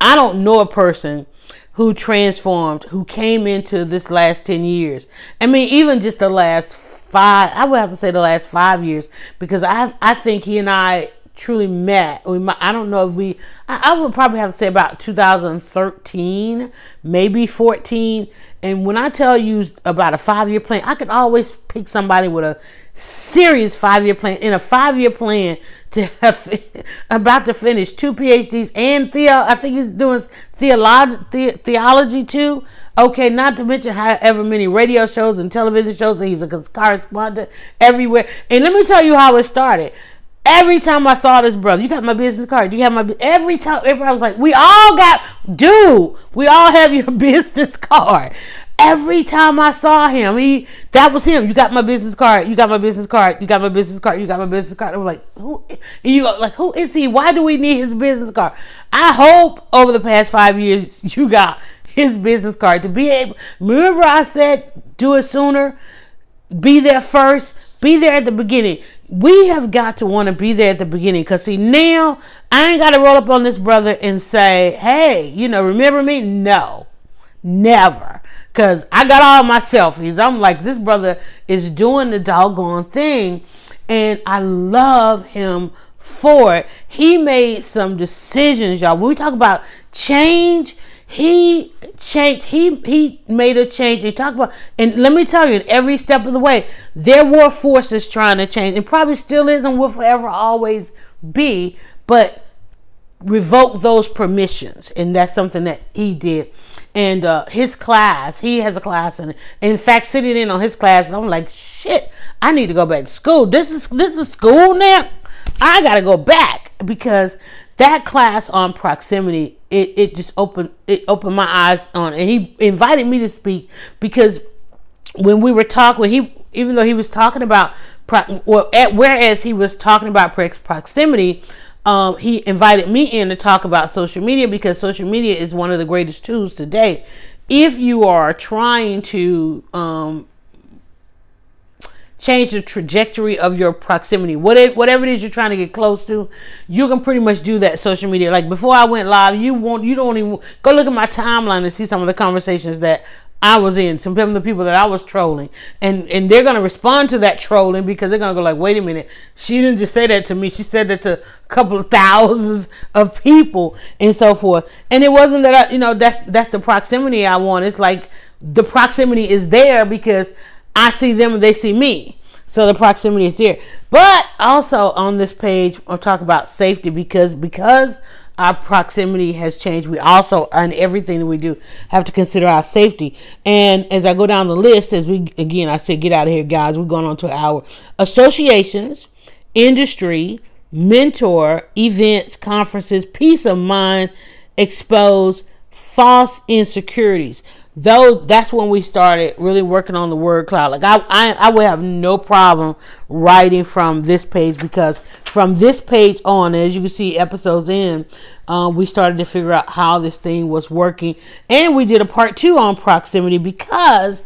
I don't know a person who transformed, who came into this last 10 years. I mean, even just the last five, I would have to say the last five years, because I, I think he and I truly met. We, I don't know if we, I, I would probably have to say about 2013, maybe 14. And when I tell you about a five year plan, I could always pick somebody with a serious five year plan. In a five year plan to have <laughs> about to finish two PhDs and theo, I think he's doing theology, the, theology too. Okay, not to mention however many radio shows and television shows, and he's a correspondent everywhere. And let me tell you how it started. Every time I saw this brother, you got my business card. Do you have my every time? Everybody was like, "We all got, dude. We all have your <laughs> business card." Every time I saw him, he that was him. You got my business card. You got my business card. You got my business card. You got my business card. I'm like, who? You like, who is he? Why do we need his business card? I hope over the past five years <laughs> you got his business card to be able. Remember, I said do it sooner. Be there first. Be there at the beginning we have got to want to be there at the beginning because see now i ain't got to roll up on this brother and say hey you know remember me? No. Never. Because i got all my selfies. I'm like this brother is doing the doggone thing. And i love him for it. He made some decisions y'all. When we talk about change he changed he he made a change he talked about and let me tell you every step of the way there were forces trying to change and probably still is and will forever always be but revoke those permissions, and that's something that he did. And uh, his class, he has a class, and in fact, sitting in on his class, I'm like, shit, I need to go back to school. This is this is school now. I gotta go back because that class on proximity it, it just opened it opened my eyes on and he invited me to speak because when we were talking he even though he was talking about well, at, whereas he was talking about proximity um, he invited me in to talk about social media because social media is one of the greatest tools today. If you are trying to um, change the trajectory of your proximity. What it, Whatever it is you're trying to get close to, you can pretty much do that social media. Like before I went live, you won't you don't even go look at my timeline and see some of the conversations that I was in, some of the people that I was trolling. And and they're gonna respond to that trolling because they're gonna go like, wait a minute, she didn't just say that to me, she said that to a couple of <laughs> thousands of people and so forth. And it wasn't that I you know, that's that's the proximity I want. It's like the proximity is there because I see them and they see me. So the proximity is there. But also on this page, I'll talk about safety because because our proximity has changed. We also, on everything that we do, have to consider our safety. And as I go down the list, as we again, I said, get out of here, guys. We're going on to our associations, industry, mentor, events, conferences, peace of mind, expose false insecurities though that's when we started really working on the word cloud like I, I i would have no problem writing from this page because from this page on as you can see episodes in um, we started to figure out how this thing was working and we did a part two on proximity because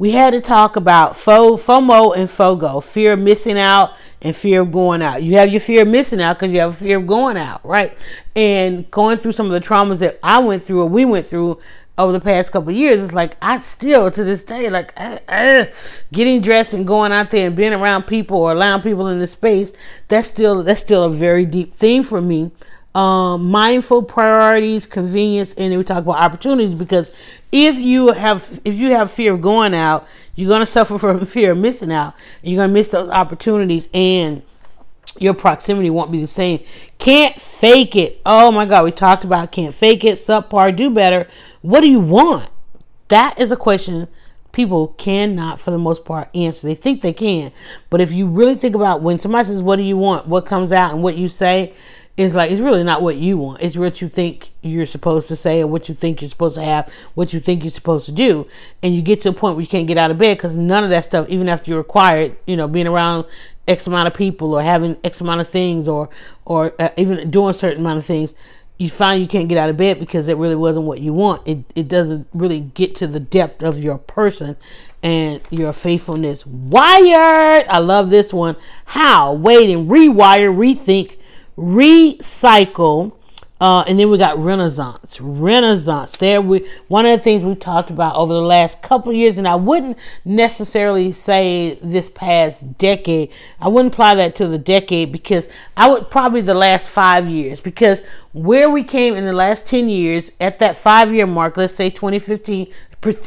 we had to talk about FOMO and FOGO, fear of missing out and fear of going out. You have your fear of missing out because you have a fear of going out, right? And going through some of the traumas that I went through or we went through, over the past couple years, it's like I still to this day like uh, uh, getting dressed and going out there and being around people or allowing people in the space. That's still that's still a very deep theme for me. Um, mindful priorities, convenience, and then we talk about opportunities because if you have if you have fear of going out, you're gonna suffer from <laughs> fear of missing out, and you're gonna miss those opportunities and your proximity won't be the same. Can't fake it. Oh my God, we talked about can't fake it, subpar, do better. What do you want? That is a question people cannot, for the most part, answer. They think they can. But if you really think about when somebody says, What do you want? what comes out and what you say, is like it's really not what you want. It's what you think you're supposed to say, or what you think you're supposed to have, what you think you're supposed to do, and you get to a point where you can't get out of bed because none of that stuff, even after you're required, you know, being around X amount of people or having X amount of things or or uh, even doing certain amount of things, you find you can't get out of bed because it really wasn't what you want. It it doesn't really get to the depth of your person and your faithfulness. Wired, I love this one. How? Wait and rewire, rethink, recycle uh, and then we got Renaissance. Renaissance. There we one of the things we talked about over the last couple years, and I wouldn't necessarily say this past decade. I wouldn't apply that to the decade because I would probably the last five years because where we came in the last ten years at that five year mark, let's say 2015,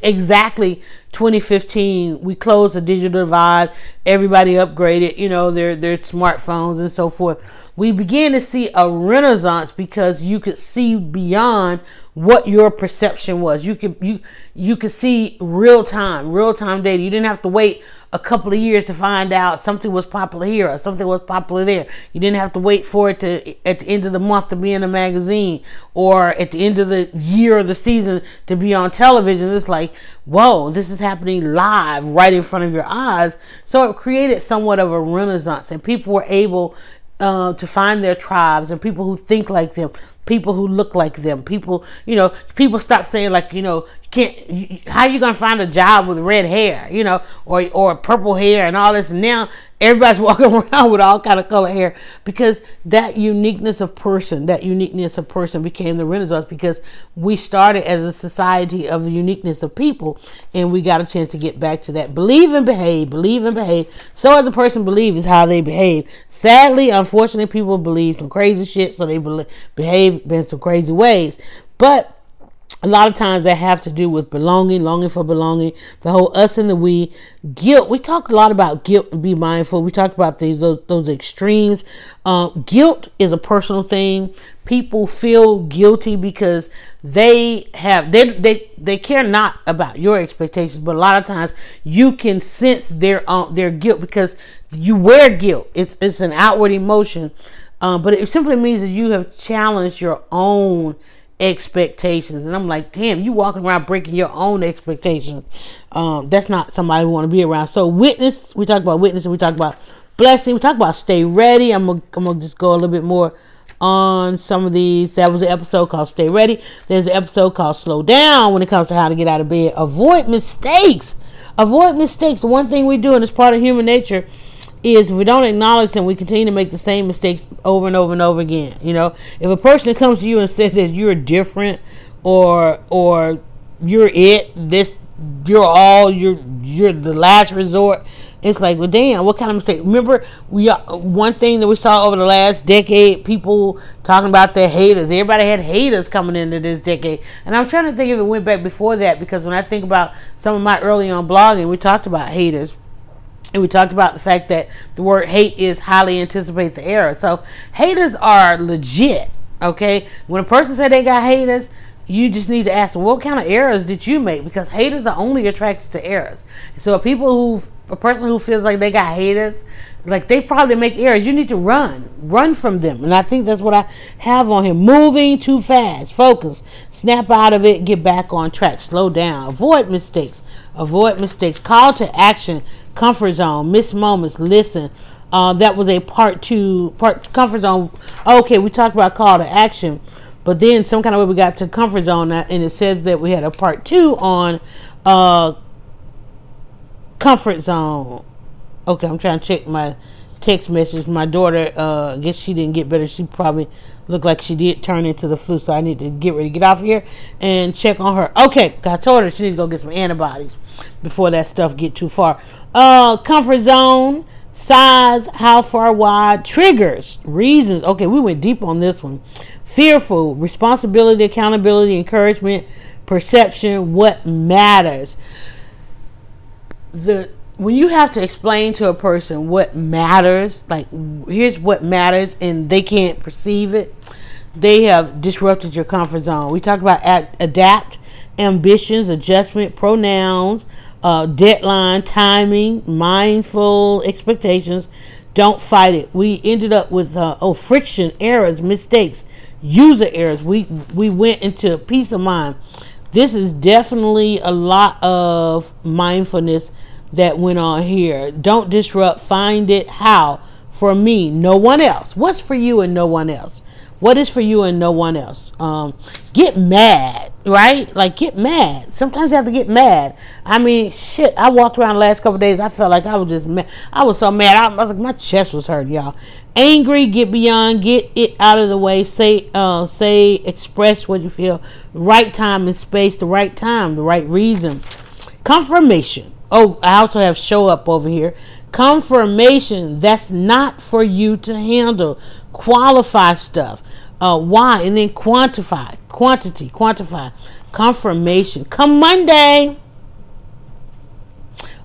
exactly 2015 we closed the digital divide everybody upgraded you know their their smartphones and so forth we began to see a renaissance because you could see beyond what your perception was. You could you you could see real time, real time data. You didn't have to wait a couple of years to find out something was popular here or something was popular there. You didn't have to wait for it to at the end of the month to be in a magazine or at the end of the year or the season to be on television. It's like, whoa, this is happening live right in front of your eyes. So it created somewhat of a renaissance and people were able uh, to find their tribes and people who think like them, people who look like them, people, you know, people stop saying like, you know, can't, how you gonna find a job with red hair, you know, or or purple hair and all this. Now everybody's <laughs> walking around with all kind of color hair because that uniqueness of person, that uniqueness of person became the Renaissance because we started as a society of the uniqueness of people and we got a chance to get back to that. Believe and behave, believe and behave. So as a person believes is how they behave. Sadly, unfortunately, people believe some crazy shit, so they behave in some crazy ways. But a lot of times that have to do with belonging, longing for belonging, the whole us and the we, guilt. We talk a lot about guilt and be mindful. We talk about these those, those extremes. Um, guilt is a personal thing. people feel guilty because they have they they they care not about your expectations but a lot of times you can sense their um, their guilt because you wear guilt it's it's an outward emotion um, but it simply means that you have challenged your own expectations and i'm like damn you walking around breaking your own expectations um, that's not somebody we want to be around so witness we talk about witness and we talk about blessing we talk about stay ready i'm gonna, I'm gonna just go a little bit more on some of these. That was an episode called Stay Ready. There's an episode called Slow Down when it comes to how to get out of bed. Avoid mistakes. Avoid mistakes. One thing we do, and it's part of human nature, is if we don't acknowledge them, we continue to make the same mistakes over and over and over again. You know, if a person comes to you and says that you're different or or you're it, this you're all you're you're the last resort it's like, well, damn, what kind of mistake? Remember, we uh, one thing that we saw over the last decade, people talking about their haters. Everybody had haters coming into this decade, and I'm trying to think if it went back before that because when I think about some of my early on blogging, we talked about haters. And we talked about the fact that the word hate is highly anticipates the error. So haters are legit. Okay, when a person said they got haters, you just need to ask what kind of errors did you make because haters are only attracted to errors. So people who a person who feels like they got haters, like they probably make errors, you need to run, run from them. And I think that's what I have on him. Moving too fast, focus, snap out of it, get back on track, slow down, avoid mistakes, avoid mistakes, call to action, comfort zone, miss moments, listen. Uh, that was a part two, part comfort zone. Okay, we talked about call to action, but then some kind of way we got to comfort zone, and it says that we had a part two on uh, comfort zone. Okay, I'm trying to check my text message. My daughter, uh, I guess she didn't get better. She probably looked like she did turn into the flu, so I need to get ready to get off here and check on her. Okay, I told her she needs to go get some antibodies before that stuff get too far. Uh, comfort zone, size, how far wide, triggers, reasons. Okay, we went deep on this one. Fearful, responsibility, accountability, encouragement, perception, what matters the when you have to explain to a person what matters, like here's what matters, and they can't perceive it, they have disrupted your comfort zone. We talked about act, adapt, ambitions, adjustment, pronouns, uh, deadline, timing, mindful expectations. Don't fight it. We ended up with uh, oh friction, errors, mistakes, user errors. We we went into peace of mind. This is definitely a lot of mindfulness that went on here. Don't disrupt, find it. How? For me, no one else. What's for you and no one else? What is for you and no one else? Um, get mad, right? Like get mad. Sometimes you have to get mad. I mean, shit. I walked around the last couple days. I felt like I was just mad. I was so mad. I, I was like, my chest was hurting, y'all. Angry, get beyond, get it out of the way. Say, uh, say, express what you feel. Right time and space. The right time. The right reason. Confirmation Oh, I also have show up over here. Confirmation that's not for you to handle. Qualify stuff. Uh, why? And then quantify. Quantity. Quantify. Confirmation. Come Monday.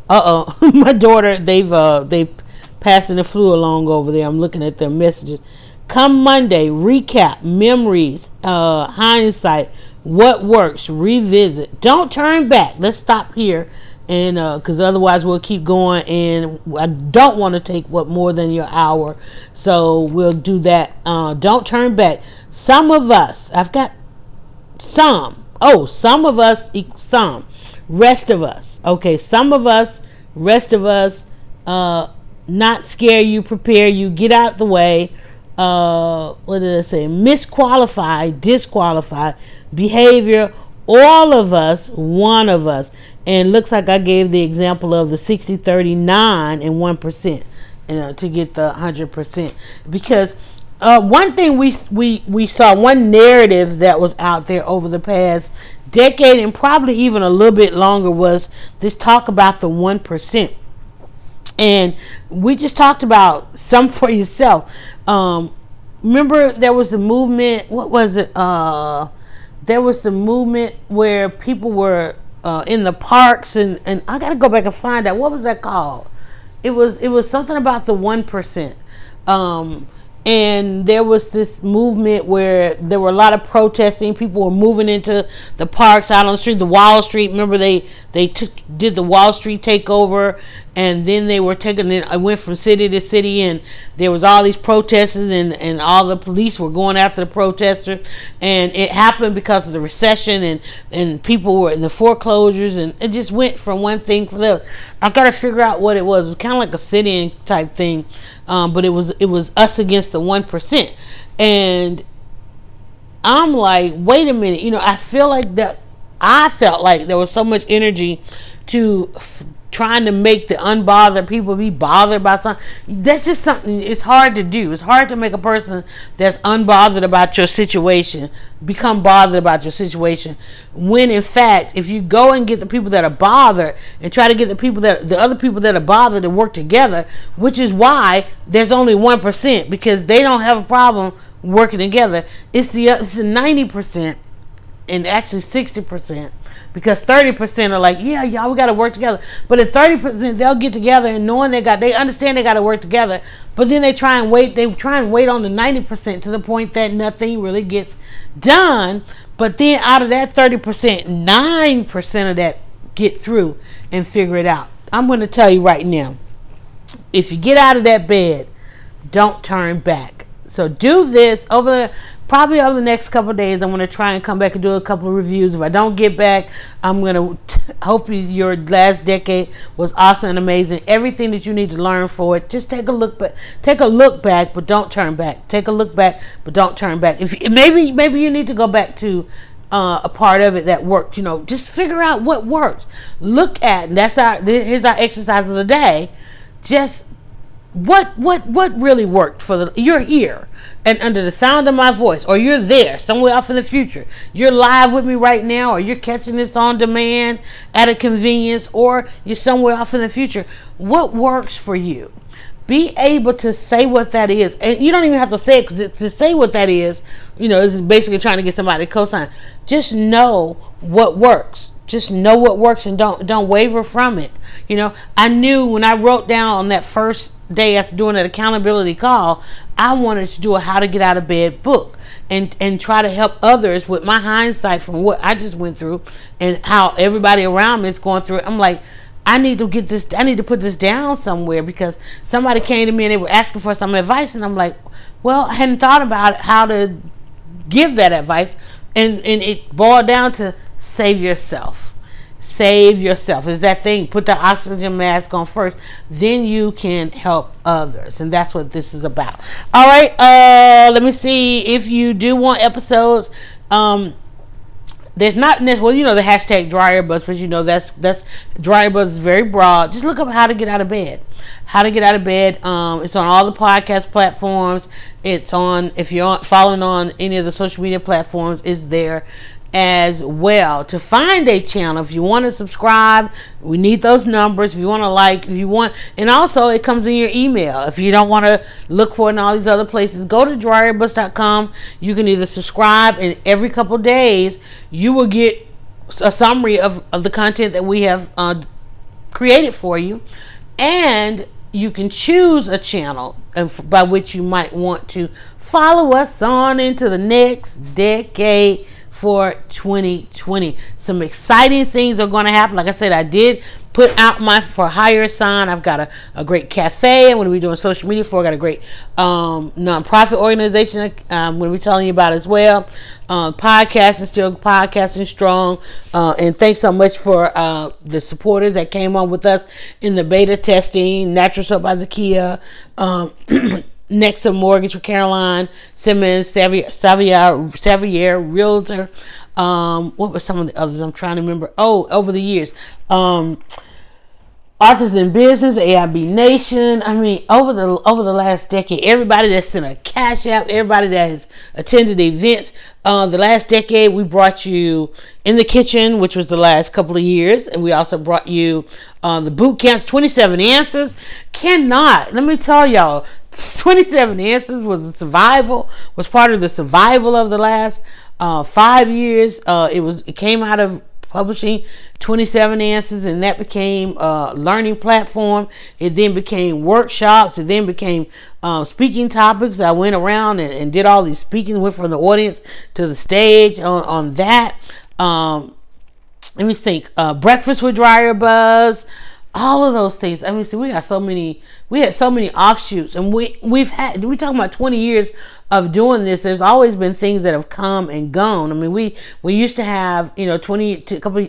Uh oh. <laughs> My daughter, they've uh they've passing the flu along over there. I'm looking at their messages. Come Monday, recap, memories, uh, hindsight, what works, revisit. Don't turn back. Let's stop here and because uh, otherwise we'll keep going and i don't want to take what more than your hour. So we'll do that. Uh, don't turn back. Some of us i've got some. Oh some of us some. Rest of us. Okay some of us rest of us uh, not scare you prepare you get out the way. Uh, what did i say? Misqualify disqualify behavior all of us one of us. And looks like I gave the example of the 60 39 and 1% uh, to get the 100% because uh, one thing we, we we saw one narrative that was out there over the past decade and probably even a little bit longer was this talk about the 1% and we just talked about some <laughs> for yourself. Um, remember there was a movement what was it? Uh, there was the movement where people were uh, in the parks and, and I gotta go back and find out what was that called. It was it was something about the one percent, um, and there was this movement where there were a lot of protesting. People were moving into the parks out on the street, the Wall Street. Remember they they took, did the Wall Street takeover, and then they were taking it. I went from city to city, and there was all these protests, and and all the police were going after the protesters, and it happened because of the recession, and and people were in the foreclosures, and it just went from one thing for the. Other. I got to figure out what it was. It's kind of like a sitting type thing um, but it was it was us against the one percent, and I'm like, wait a minute, you know, I feel like that. I felt like there was so much energy to f- trying to make the unbothered people be bothered by something. That's just something. It's hard to do. It's hard to make a person that's unbothered about your situation become bothered about your situation. When in fact, if you go and get the people that are bothered and try to get the people that the other people that are bothered to work together, which is why there's only one percent because they don't have a problem working together. It's the it's the ninety percent and actually sixty percent because 30% are like, yeah, y'all, we got to work together. But at 30%, they'll get together and knowing they got, they understand they got to work together. But then they try and wait, they try and wait on the 90% to the point that nothing really gets done. But then out of that 30%, 9% of that get through and figure it out. I'm going to tell you right now if you get out of that bed, don't turn back. So do this over the probably over the next couple days i'm going to try and come back and do a couple of reviews. If i don't get back i'm going to hopefully your last decade was awesome and amazing. Everything that you need to learn for it just take a look but take a look back but don't turn back. Take a look back but don't turn back. If maybe maybe you need to go back to uh, a part of it that worked you know just figure out what works. Look at that's our here's our exercise of the day. Just what what what really worked for the you're here and under the sound of my voice or you're there somewhere off in the future. You're live with me right now or you're catching this on demand at a convenience or you're somewhere off in the future. What works for you? Be able to say what that is and you don't even have to say it because to say what that is you know is basically trying to get somebody to co-sign. Just know what works just know what works and don't don't waver from it. You know i knew when i wrote down on that first day after doing that accountability call i wanted to do a how to get out of bed book and and try to help others with my hindsight from what i just went through and how everybody around me is going through it. I'm like i need to get this i need to put this down somewhere because somebody came to me and they were asking for some advice and i'm like well i hadn't thought about how to give that advice. And and it boiled down to save yourself. Save yourself. Is that thing. Put the oxygen mask on first. Then you can help others. And that's what this is about. All right. Uh, let me see if you do want episodes. Um, there's not well, you know the hashtag dryer buzz, but you know that's that's dryer buzz is very broad. Just look up how to get out of bed. How to get out of bed. Um, it's on all the podcast platforms. It's on if you're following on any of the social media platforms, is there as well. To find a channel if you want to subscribe we need those numbers. If you want to like if you want and also it comes in your email. If you don't want to look for it in all these other places go to dryerbuzz.com you can either subscribe and every couple days you will get a summary of, of the content that we have uh, created for you. And you can choose a channel by which you might want to follow us on into the next decade for 2020. Some exciting things are going to happen. Like I said, I did put out my for hire sign. I've got a, a great cafe. I'm going to be doing social media for. I got a great um, nonprofit organization I'm going to be telling you about as well. Uh, podcasting still podcasting strong. Uh, and thanks so much for uh, the supporters that came on with us in the beta testing. Natural Soap by Zakia. <clears throat> Um, to Mortgage with Caroline Simmons, Xavier, Xavier, Xavier Realtor. Um, what were some of the others? I'm trying to remember. Oh, over the years. Um, In Business, AIB Nation. I mean, over the over the last decade, everybody that's sent a cash app, everybody that has attended events, uh, the last decade, we brought you in the kitchen, which was the last couple of years, and we also brought you uh, the boot camps, 27 answers. Cannot let me tell y'all, 27 answers was a survival was part of the survival of the last uh, five years uh, it was it came out of publishing 27 answers and that became a learning platform. It then became workshops. It then became uh, speaking topics. I went around and, and, did all these speaking went from the audience to the stage on, on that. Um, let me think. Uh, breakfast with dryer buzz all of those things. I mean see we got so many we had so many offshoots and we we've had we talking about 20 years of doing this. There's always been things that have come and gone. I mean we we used to have you know 20 a couple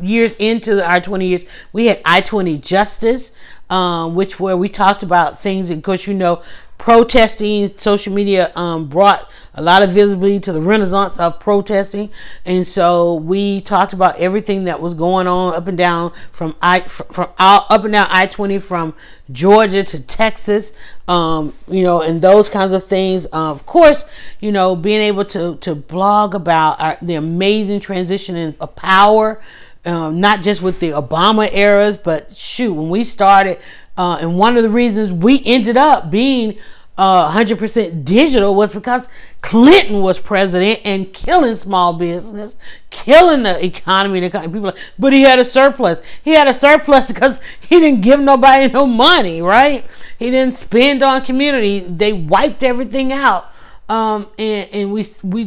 years into our 20 years we had i20 justice um, which where we talked about things. And of course you know protesting. Social media um, brought a lot of visibility to the renaissance of protesting. And so we talked about everything that was going on up and down from i from up and down i-20 from georgia to texas um, you know and those kinds of things. Uh, of course you know being able to to blog about our, the amazing transition in power um, not just with the Obama eras, but shoot, when we started, uh, and one of the reasons we ended up being uh, 100% digital was because Clinton was president and killing small business, killing the economy. The economy. People, like, but he had a surplus. He had a surplus <laughs> because he didn't give nobody no money, right? He didn't spend on community. They wiped everything out um, and, and we we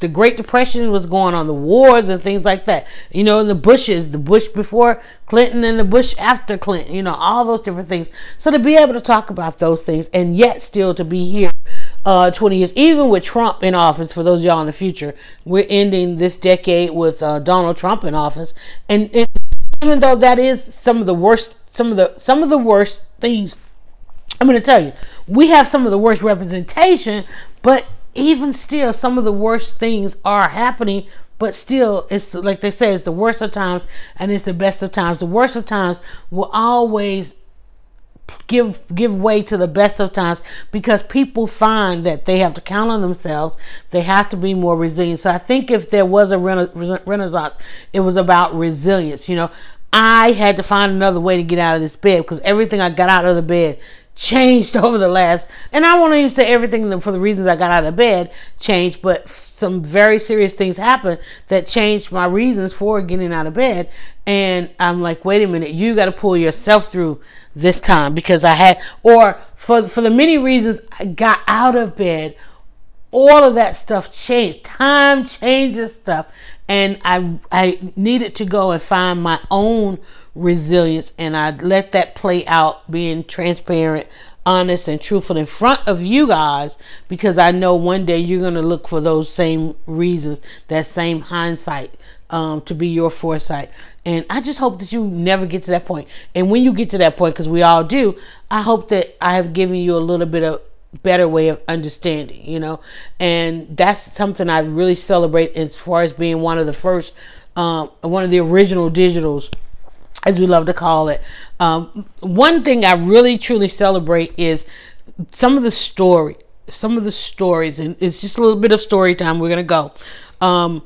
the Great Depression was going on, the wars and things like that. You know, the Bushes, the Bush before Clinton and the Bush after Clinton. You know, all those different things. So to be able to talk about those things and yet still to be here, uh, 20 years, even with Trump in office. For those of y'all in the future, we're ending this decade with uh, Donald Trump in office, and, and even though that is some of the worst, some of the some of the worst things I'm going to tell you, we have some of the worst representation, but even still, some of the worst things are happening. But still, it's like they say, it's the worst of times and it's the best of times. The worst of times will always give give way to the best of times because people find that they have to count on themselves they have to be more resilient so i think if there was a rena- renaissance it was about resilience you know i had to find another way to get out of this bed because everything i got out of the bed changed <laughs> over the last, and I won't even say everything for the reasons I got out of bed changed, but some very serious things happened that changed my reasons for getting out of bed. And I'm like, wait a minute, you got to pull yourself through this time because I had, or for for the many reasons I got out of bed, all of that stuff changed. Time changes stuff, and I I needed to go and find my own resilience and I let that play out being transparent, honest, and truthful in front of you guys because I know one day you're going to look for those same reasons, that same hindsight um, to be your foresight. And I just hope that you never get to that point. And when you get to that point, because we all do, I hope that I have given you a little bit of better way of understanding, you know. And that's something I really celebrate as far as being one of the first, um, one of the original digitals as we love to call it. Um, one thing I really truly celebrate is some of the story, some of the stories, and it's just a little bit of story time. We're gonna go. Um,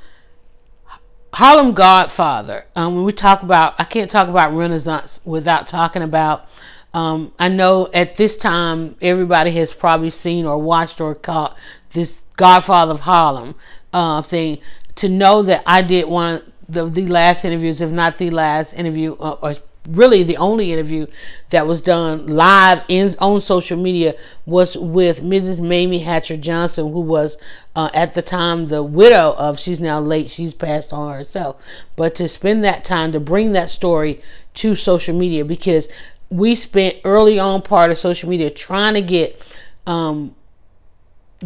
Harlem Godfather. Um, when we talk about, I can't talk about Renaissance without talking about. Um, I know at this time everybody has probably seen or watched or caught this Godfather of Harlem uh, thing. To know that I did one the the last interviews, if not the last interview, uh, or really the only interview that was done live in on social media was with Mrs. Mayme Hatcher Johnson, who was uh, at the time the widow of. She's now late. She's passed on herself. But to spend that time to bring that story to social media because we spent early on part of social media trying to get um,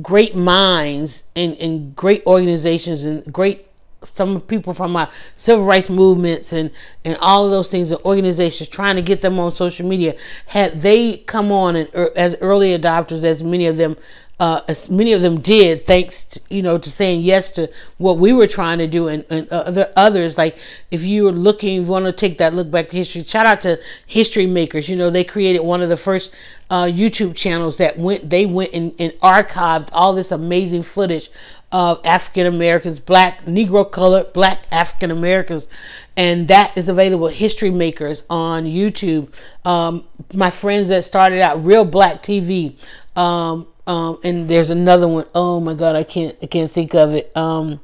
great minds and, and great organizations and great some people from our civil rights movements and and all of those things and organizations trying to get them on social media had they come on and er, as early adopters as many of them uh, as many of them did thanks to, you know to saying yes to what we were trying to do and, and other others like if you were looking want to take that look back to history shout out to history makers you know they created one of the first uh, YouTube channels that went they went and, and archived all this amazing footage of African Americans, black, Negro colored, black African Americans. And that is available History Makers on YouTube. Um, my friends that started out Real Black TV. Um, um, and there's another one. Oh my God, I can't, I can't think of it. Um,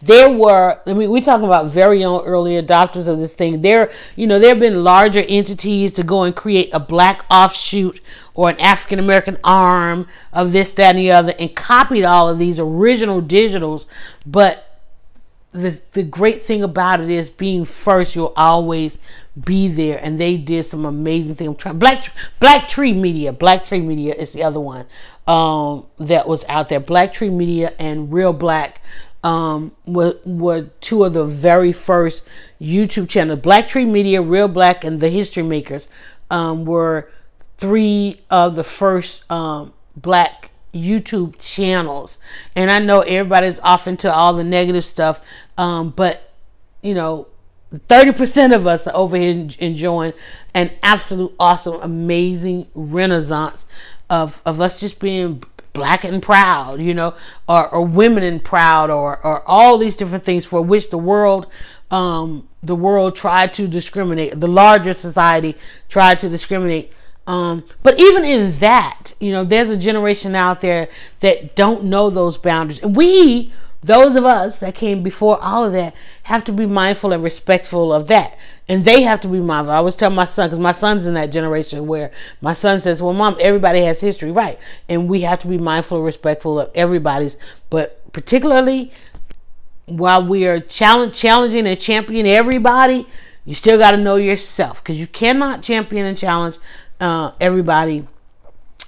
there were i mean we're talking about very young early adopters of this thing. There you know there have been larger entities to go and create a black offshoot or an african american arm of this that and the other and copied all of these original digitals. But the the great thing about it is being first you'll always be there. And they did some amazing thing. I'm trying black black tree media black tree media is the other one um, that was out there. Black tree media and real black um, were, were two of the very first YouTube channels. Black Tree Media, Real Black, and The History Makers um, were three of the first um, black YouTube channels. And I know everybody's off into all the negative stuff, um, but you know, 30% of us are over here enjoying an absolute awesome, amazing renaissance of, of us just being black and proud, you know, or, or women and proud, or, or all these different things for which the world, um, the world tried to discriminate. The larger society tried to discriminate. Um, but even in that, you know, there's a generation out there that don't know those boundaries. And we those of us that came before all of that have to be mindful and respectful of that. And they have to be mindful. I always tell my son, because my son's in that generation where my son says, Well, mom, everybody has history, right? And we have to be mindful and respectful of everybody's, but particularly while we are challenge, challenging and championing everybody, you still got to know yourself because you cannot champion and challenge uh, everybody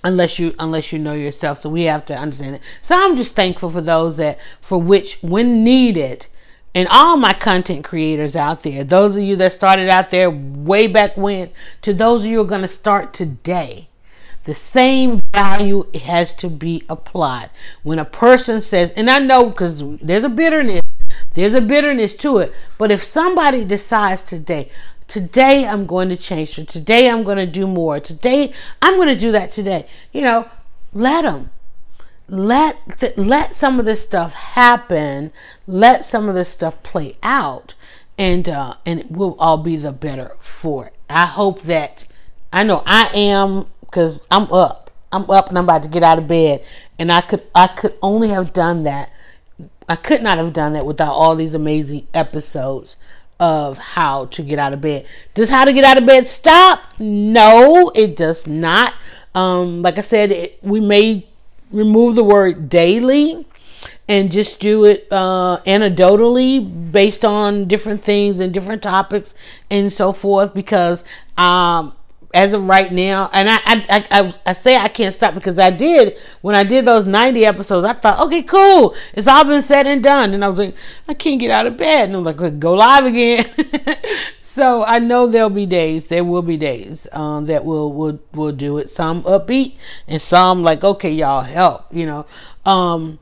unless you unless you know yourself. So we have to understand it. So i'm just thankful for those that for which when needed and all my content creators out there those of you that started out there way back when to those of you who are going to start today the same value has to be applied. When a person says and i know because there's a bitterness there's a bitterness to it but if somebody decides today Today I'm going to change. Today I'm going to do more. Today I'm going to do that today. You know, let them. Let the, let some of this stuff happen. Let some of this stuff play out, and uh, and we'll all be the better for it. I hope that I know I am because I'm up. I'm up and I'm about to get out of bed, and I could I could only have done that. I could not have done that without all these amazing episodes of how to get out of bed. Does how to get out of bed stop? No, it does not. Um, like I said, it, we may remove the word daily and just do it uh, anecdotally based on different things and different topics and so forth because um, as of right now, and I, I, I, I, say I can't stop because I did when I did those 90 episodes. I thought, okay, cool, it's all been said and done, and I was like, I can't get out of bed, and I'm like, go live again. <laughs> so I know there'll be days, there will be days um, that will will will do it. Some upbeat, and some like, okay, y'all help, you know. Um,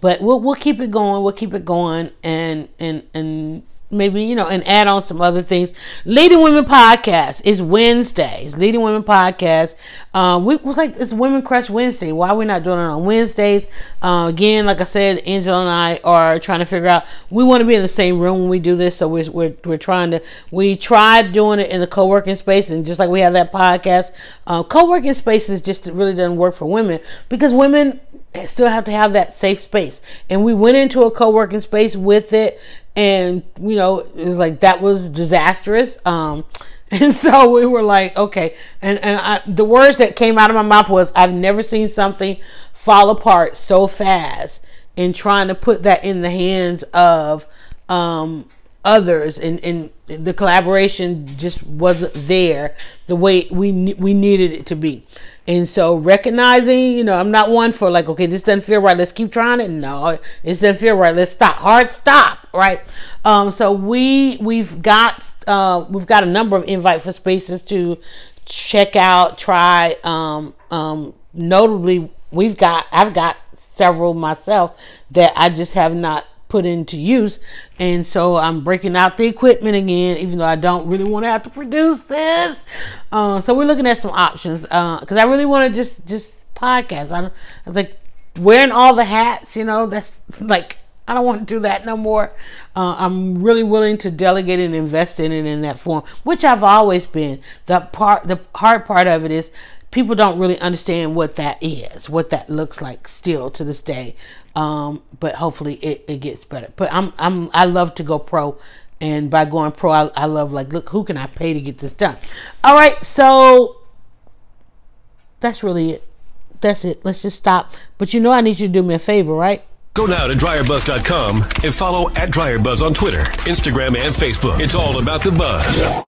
but we'll we'll keep it going. We'll keep it going, and and and maybe you know and add on some other things. Leading women podcast is wednesdays leading women podcast. Uh we was like it's women crush wednesday. Why we not doing it on wednesdays? Uh, again like i said angela and i are trying to figure out we want to be in the same room when we do this so we're, we're, we're trying to we tried doing it in the co-working space and just like we have that podcast uh, co-working spaces just really doesn't work for women because women still have to have that safe space. And we went into a co-working space with it and you know it was like that was disastrous. Um <laughs> and so we were like okay. And and I, the words that came out of my mouth was i've never seen something fall apart so fast in trying to put that in the hands of um others. And and the collaboration just wasn't there the way we we needed it to be and so recognizing, you know, I'm not one for like, okay, this doesn't feel right. Let's keep trying it. No, it doesn't feel right. Let's stop. Hard stop. Right. Um, so we we've got uh, we've got a number of invite for spaces to check out, try. Um, um, notably, we've got I've got several myself that I just have not put into use. And so I'm breaking out the equipment again, even though I don't really want to have to produce this. Uh, so we're looking at some options because uh, I really want to just just podcast. I'm, I was like wearing all the hats, you know. That's like I don't want to do that no more. Uh, I'm really willing to delegate and invest in it in that form, which I've always been. The part, the hard part of it is people don't really understand what that is, what that looks like still to this day. Um, but hopefully it, it gets better. But I'm I'm I love to go pro, and by going pro, I, I love like look who can I pay to get this done. All right, so that's really it. That's it. Let's just stop. But you know I need you to do me a favor, right? Go now to dryerbuzz.com and follow at dryerbuzz on Twitter, Instagram, and Facebook. It's all about the buzz.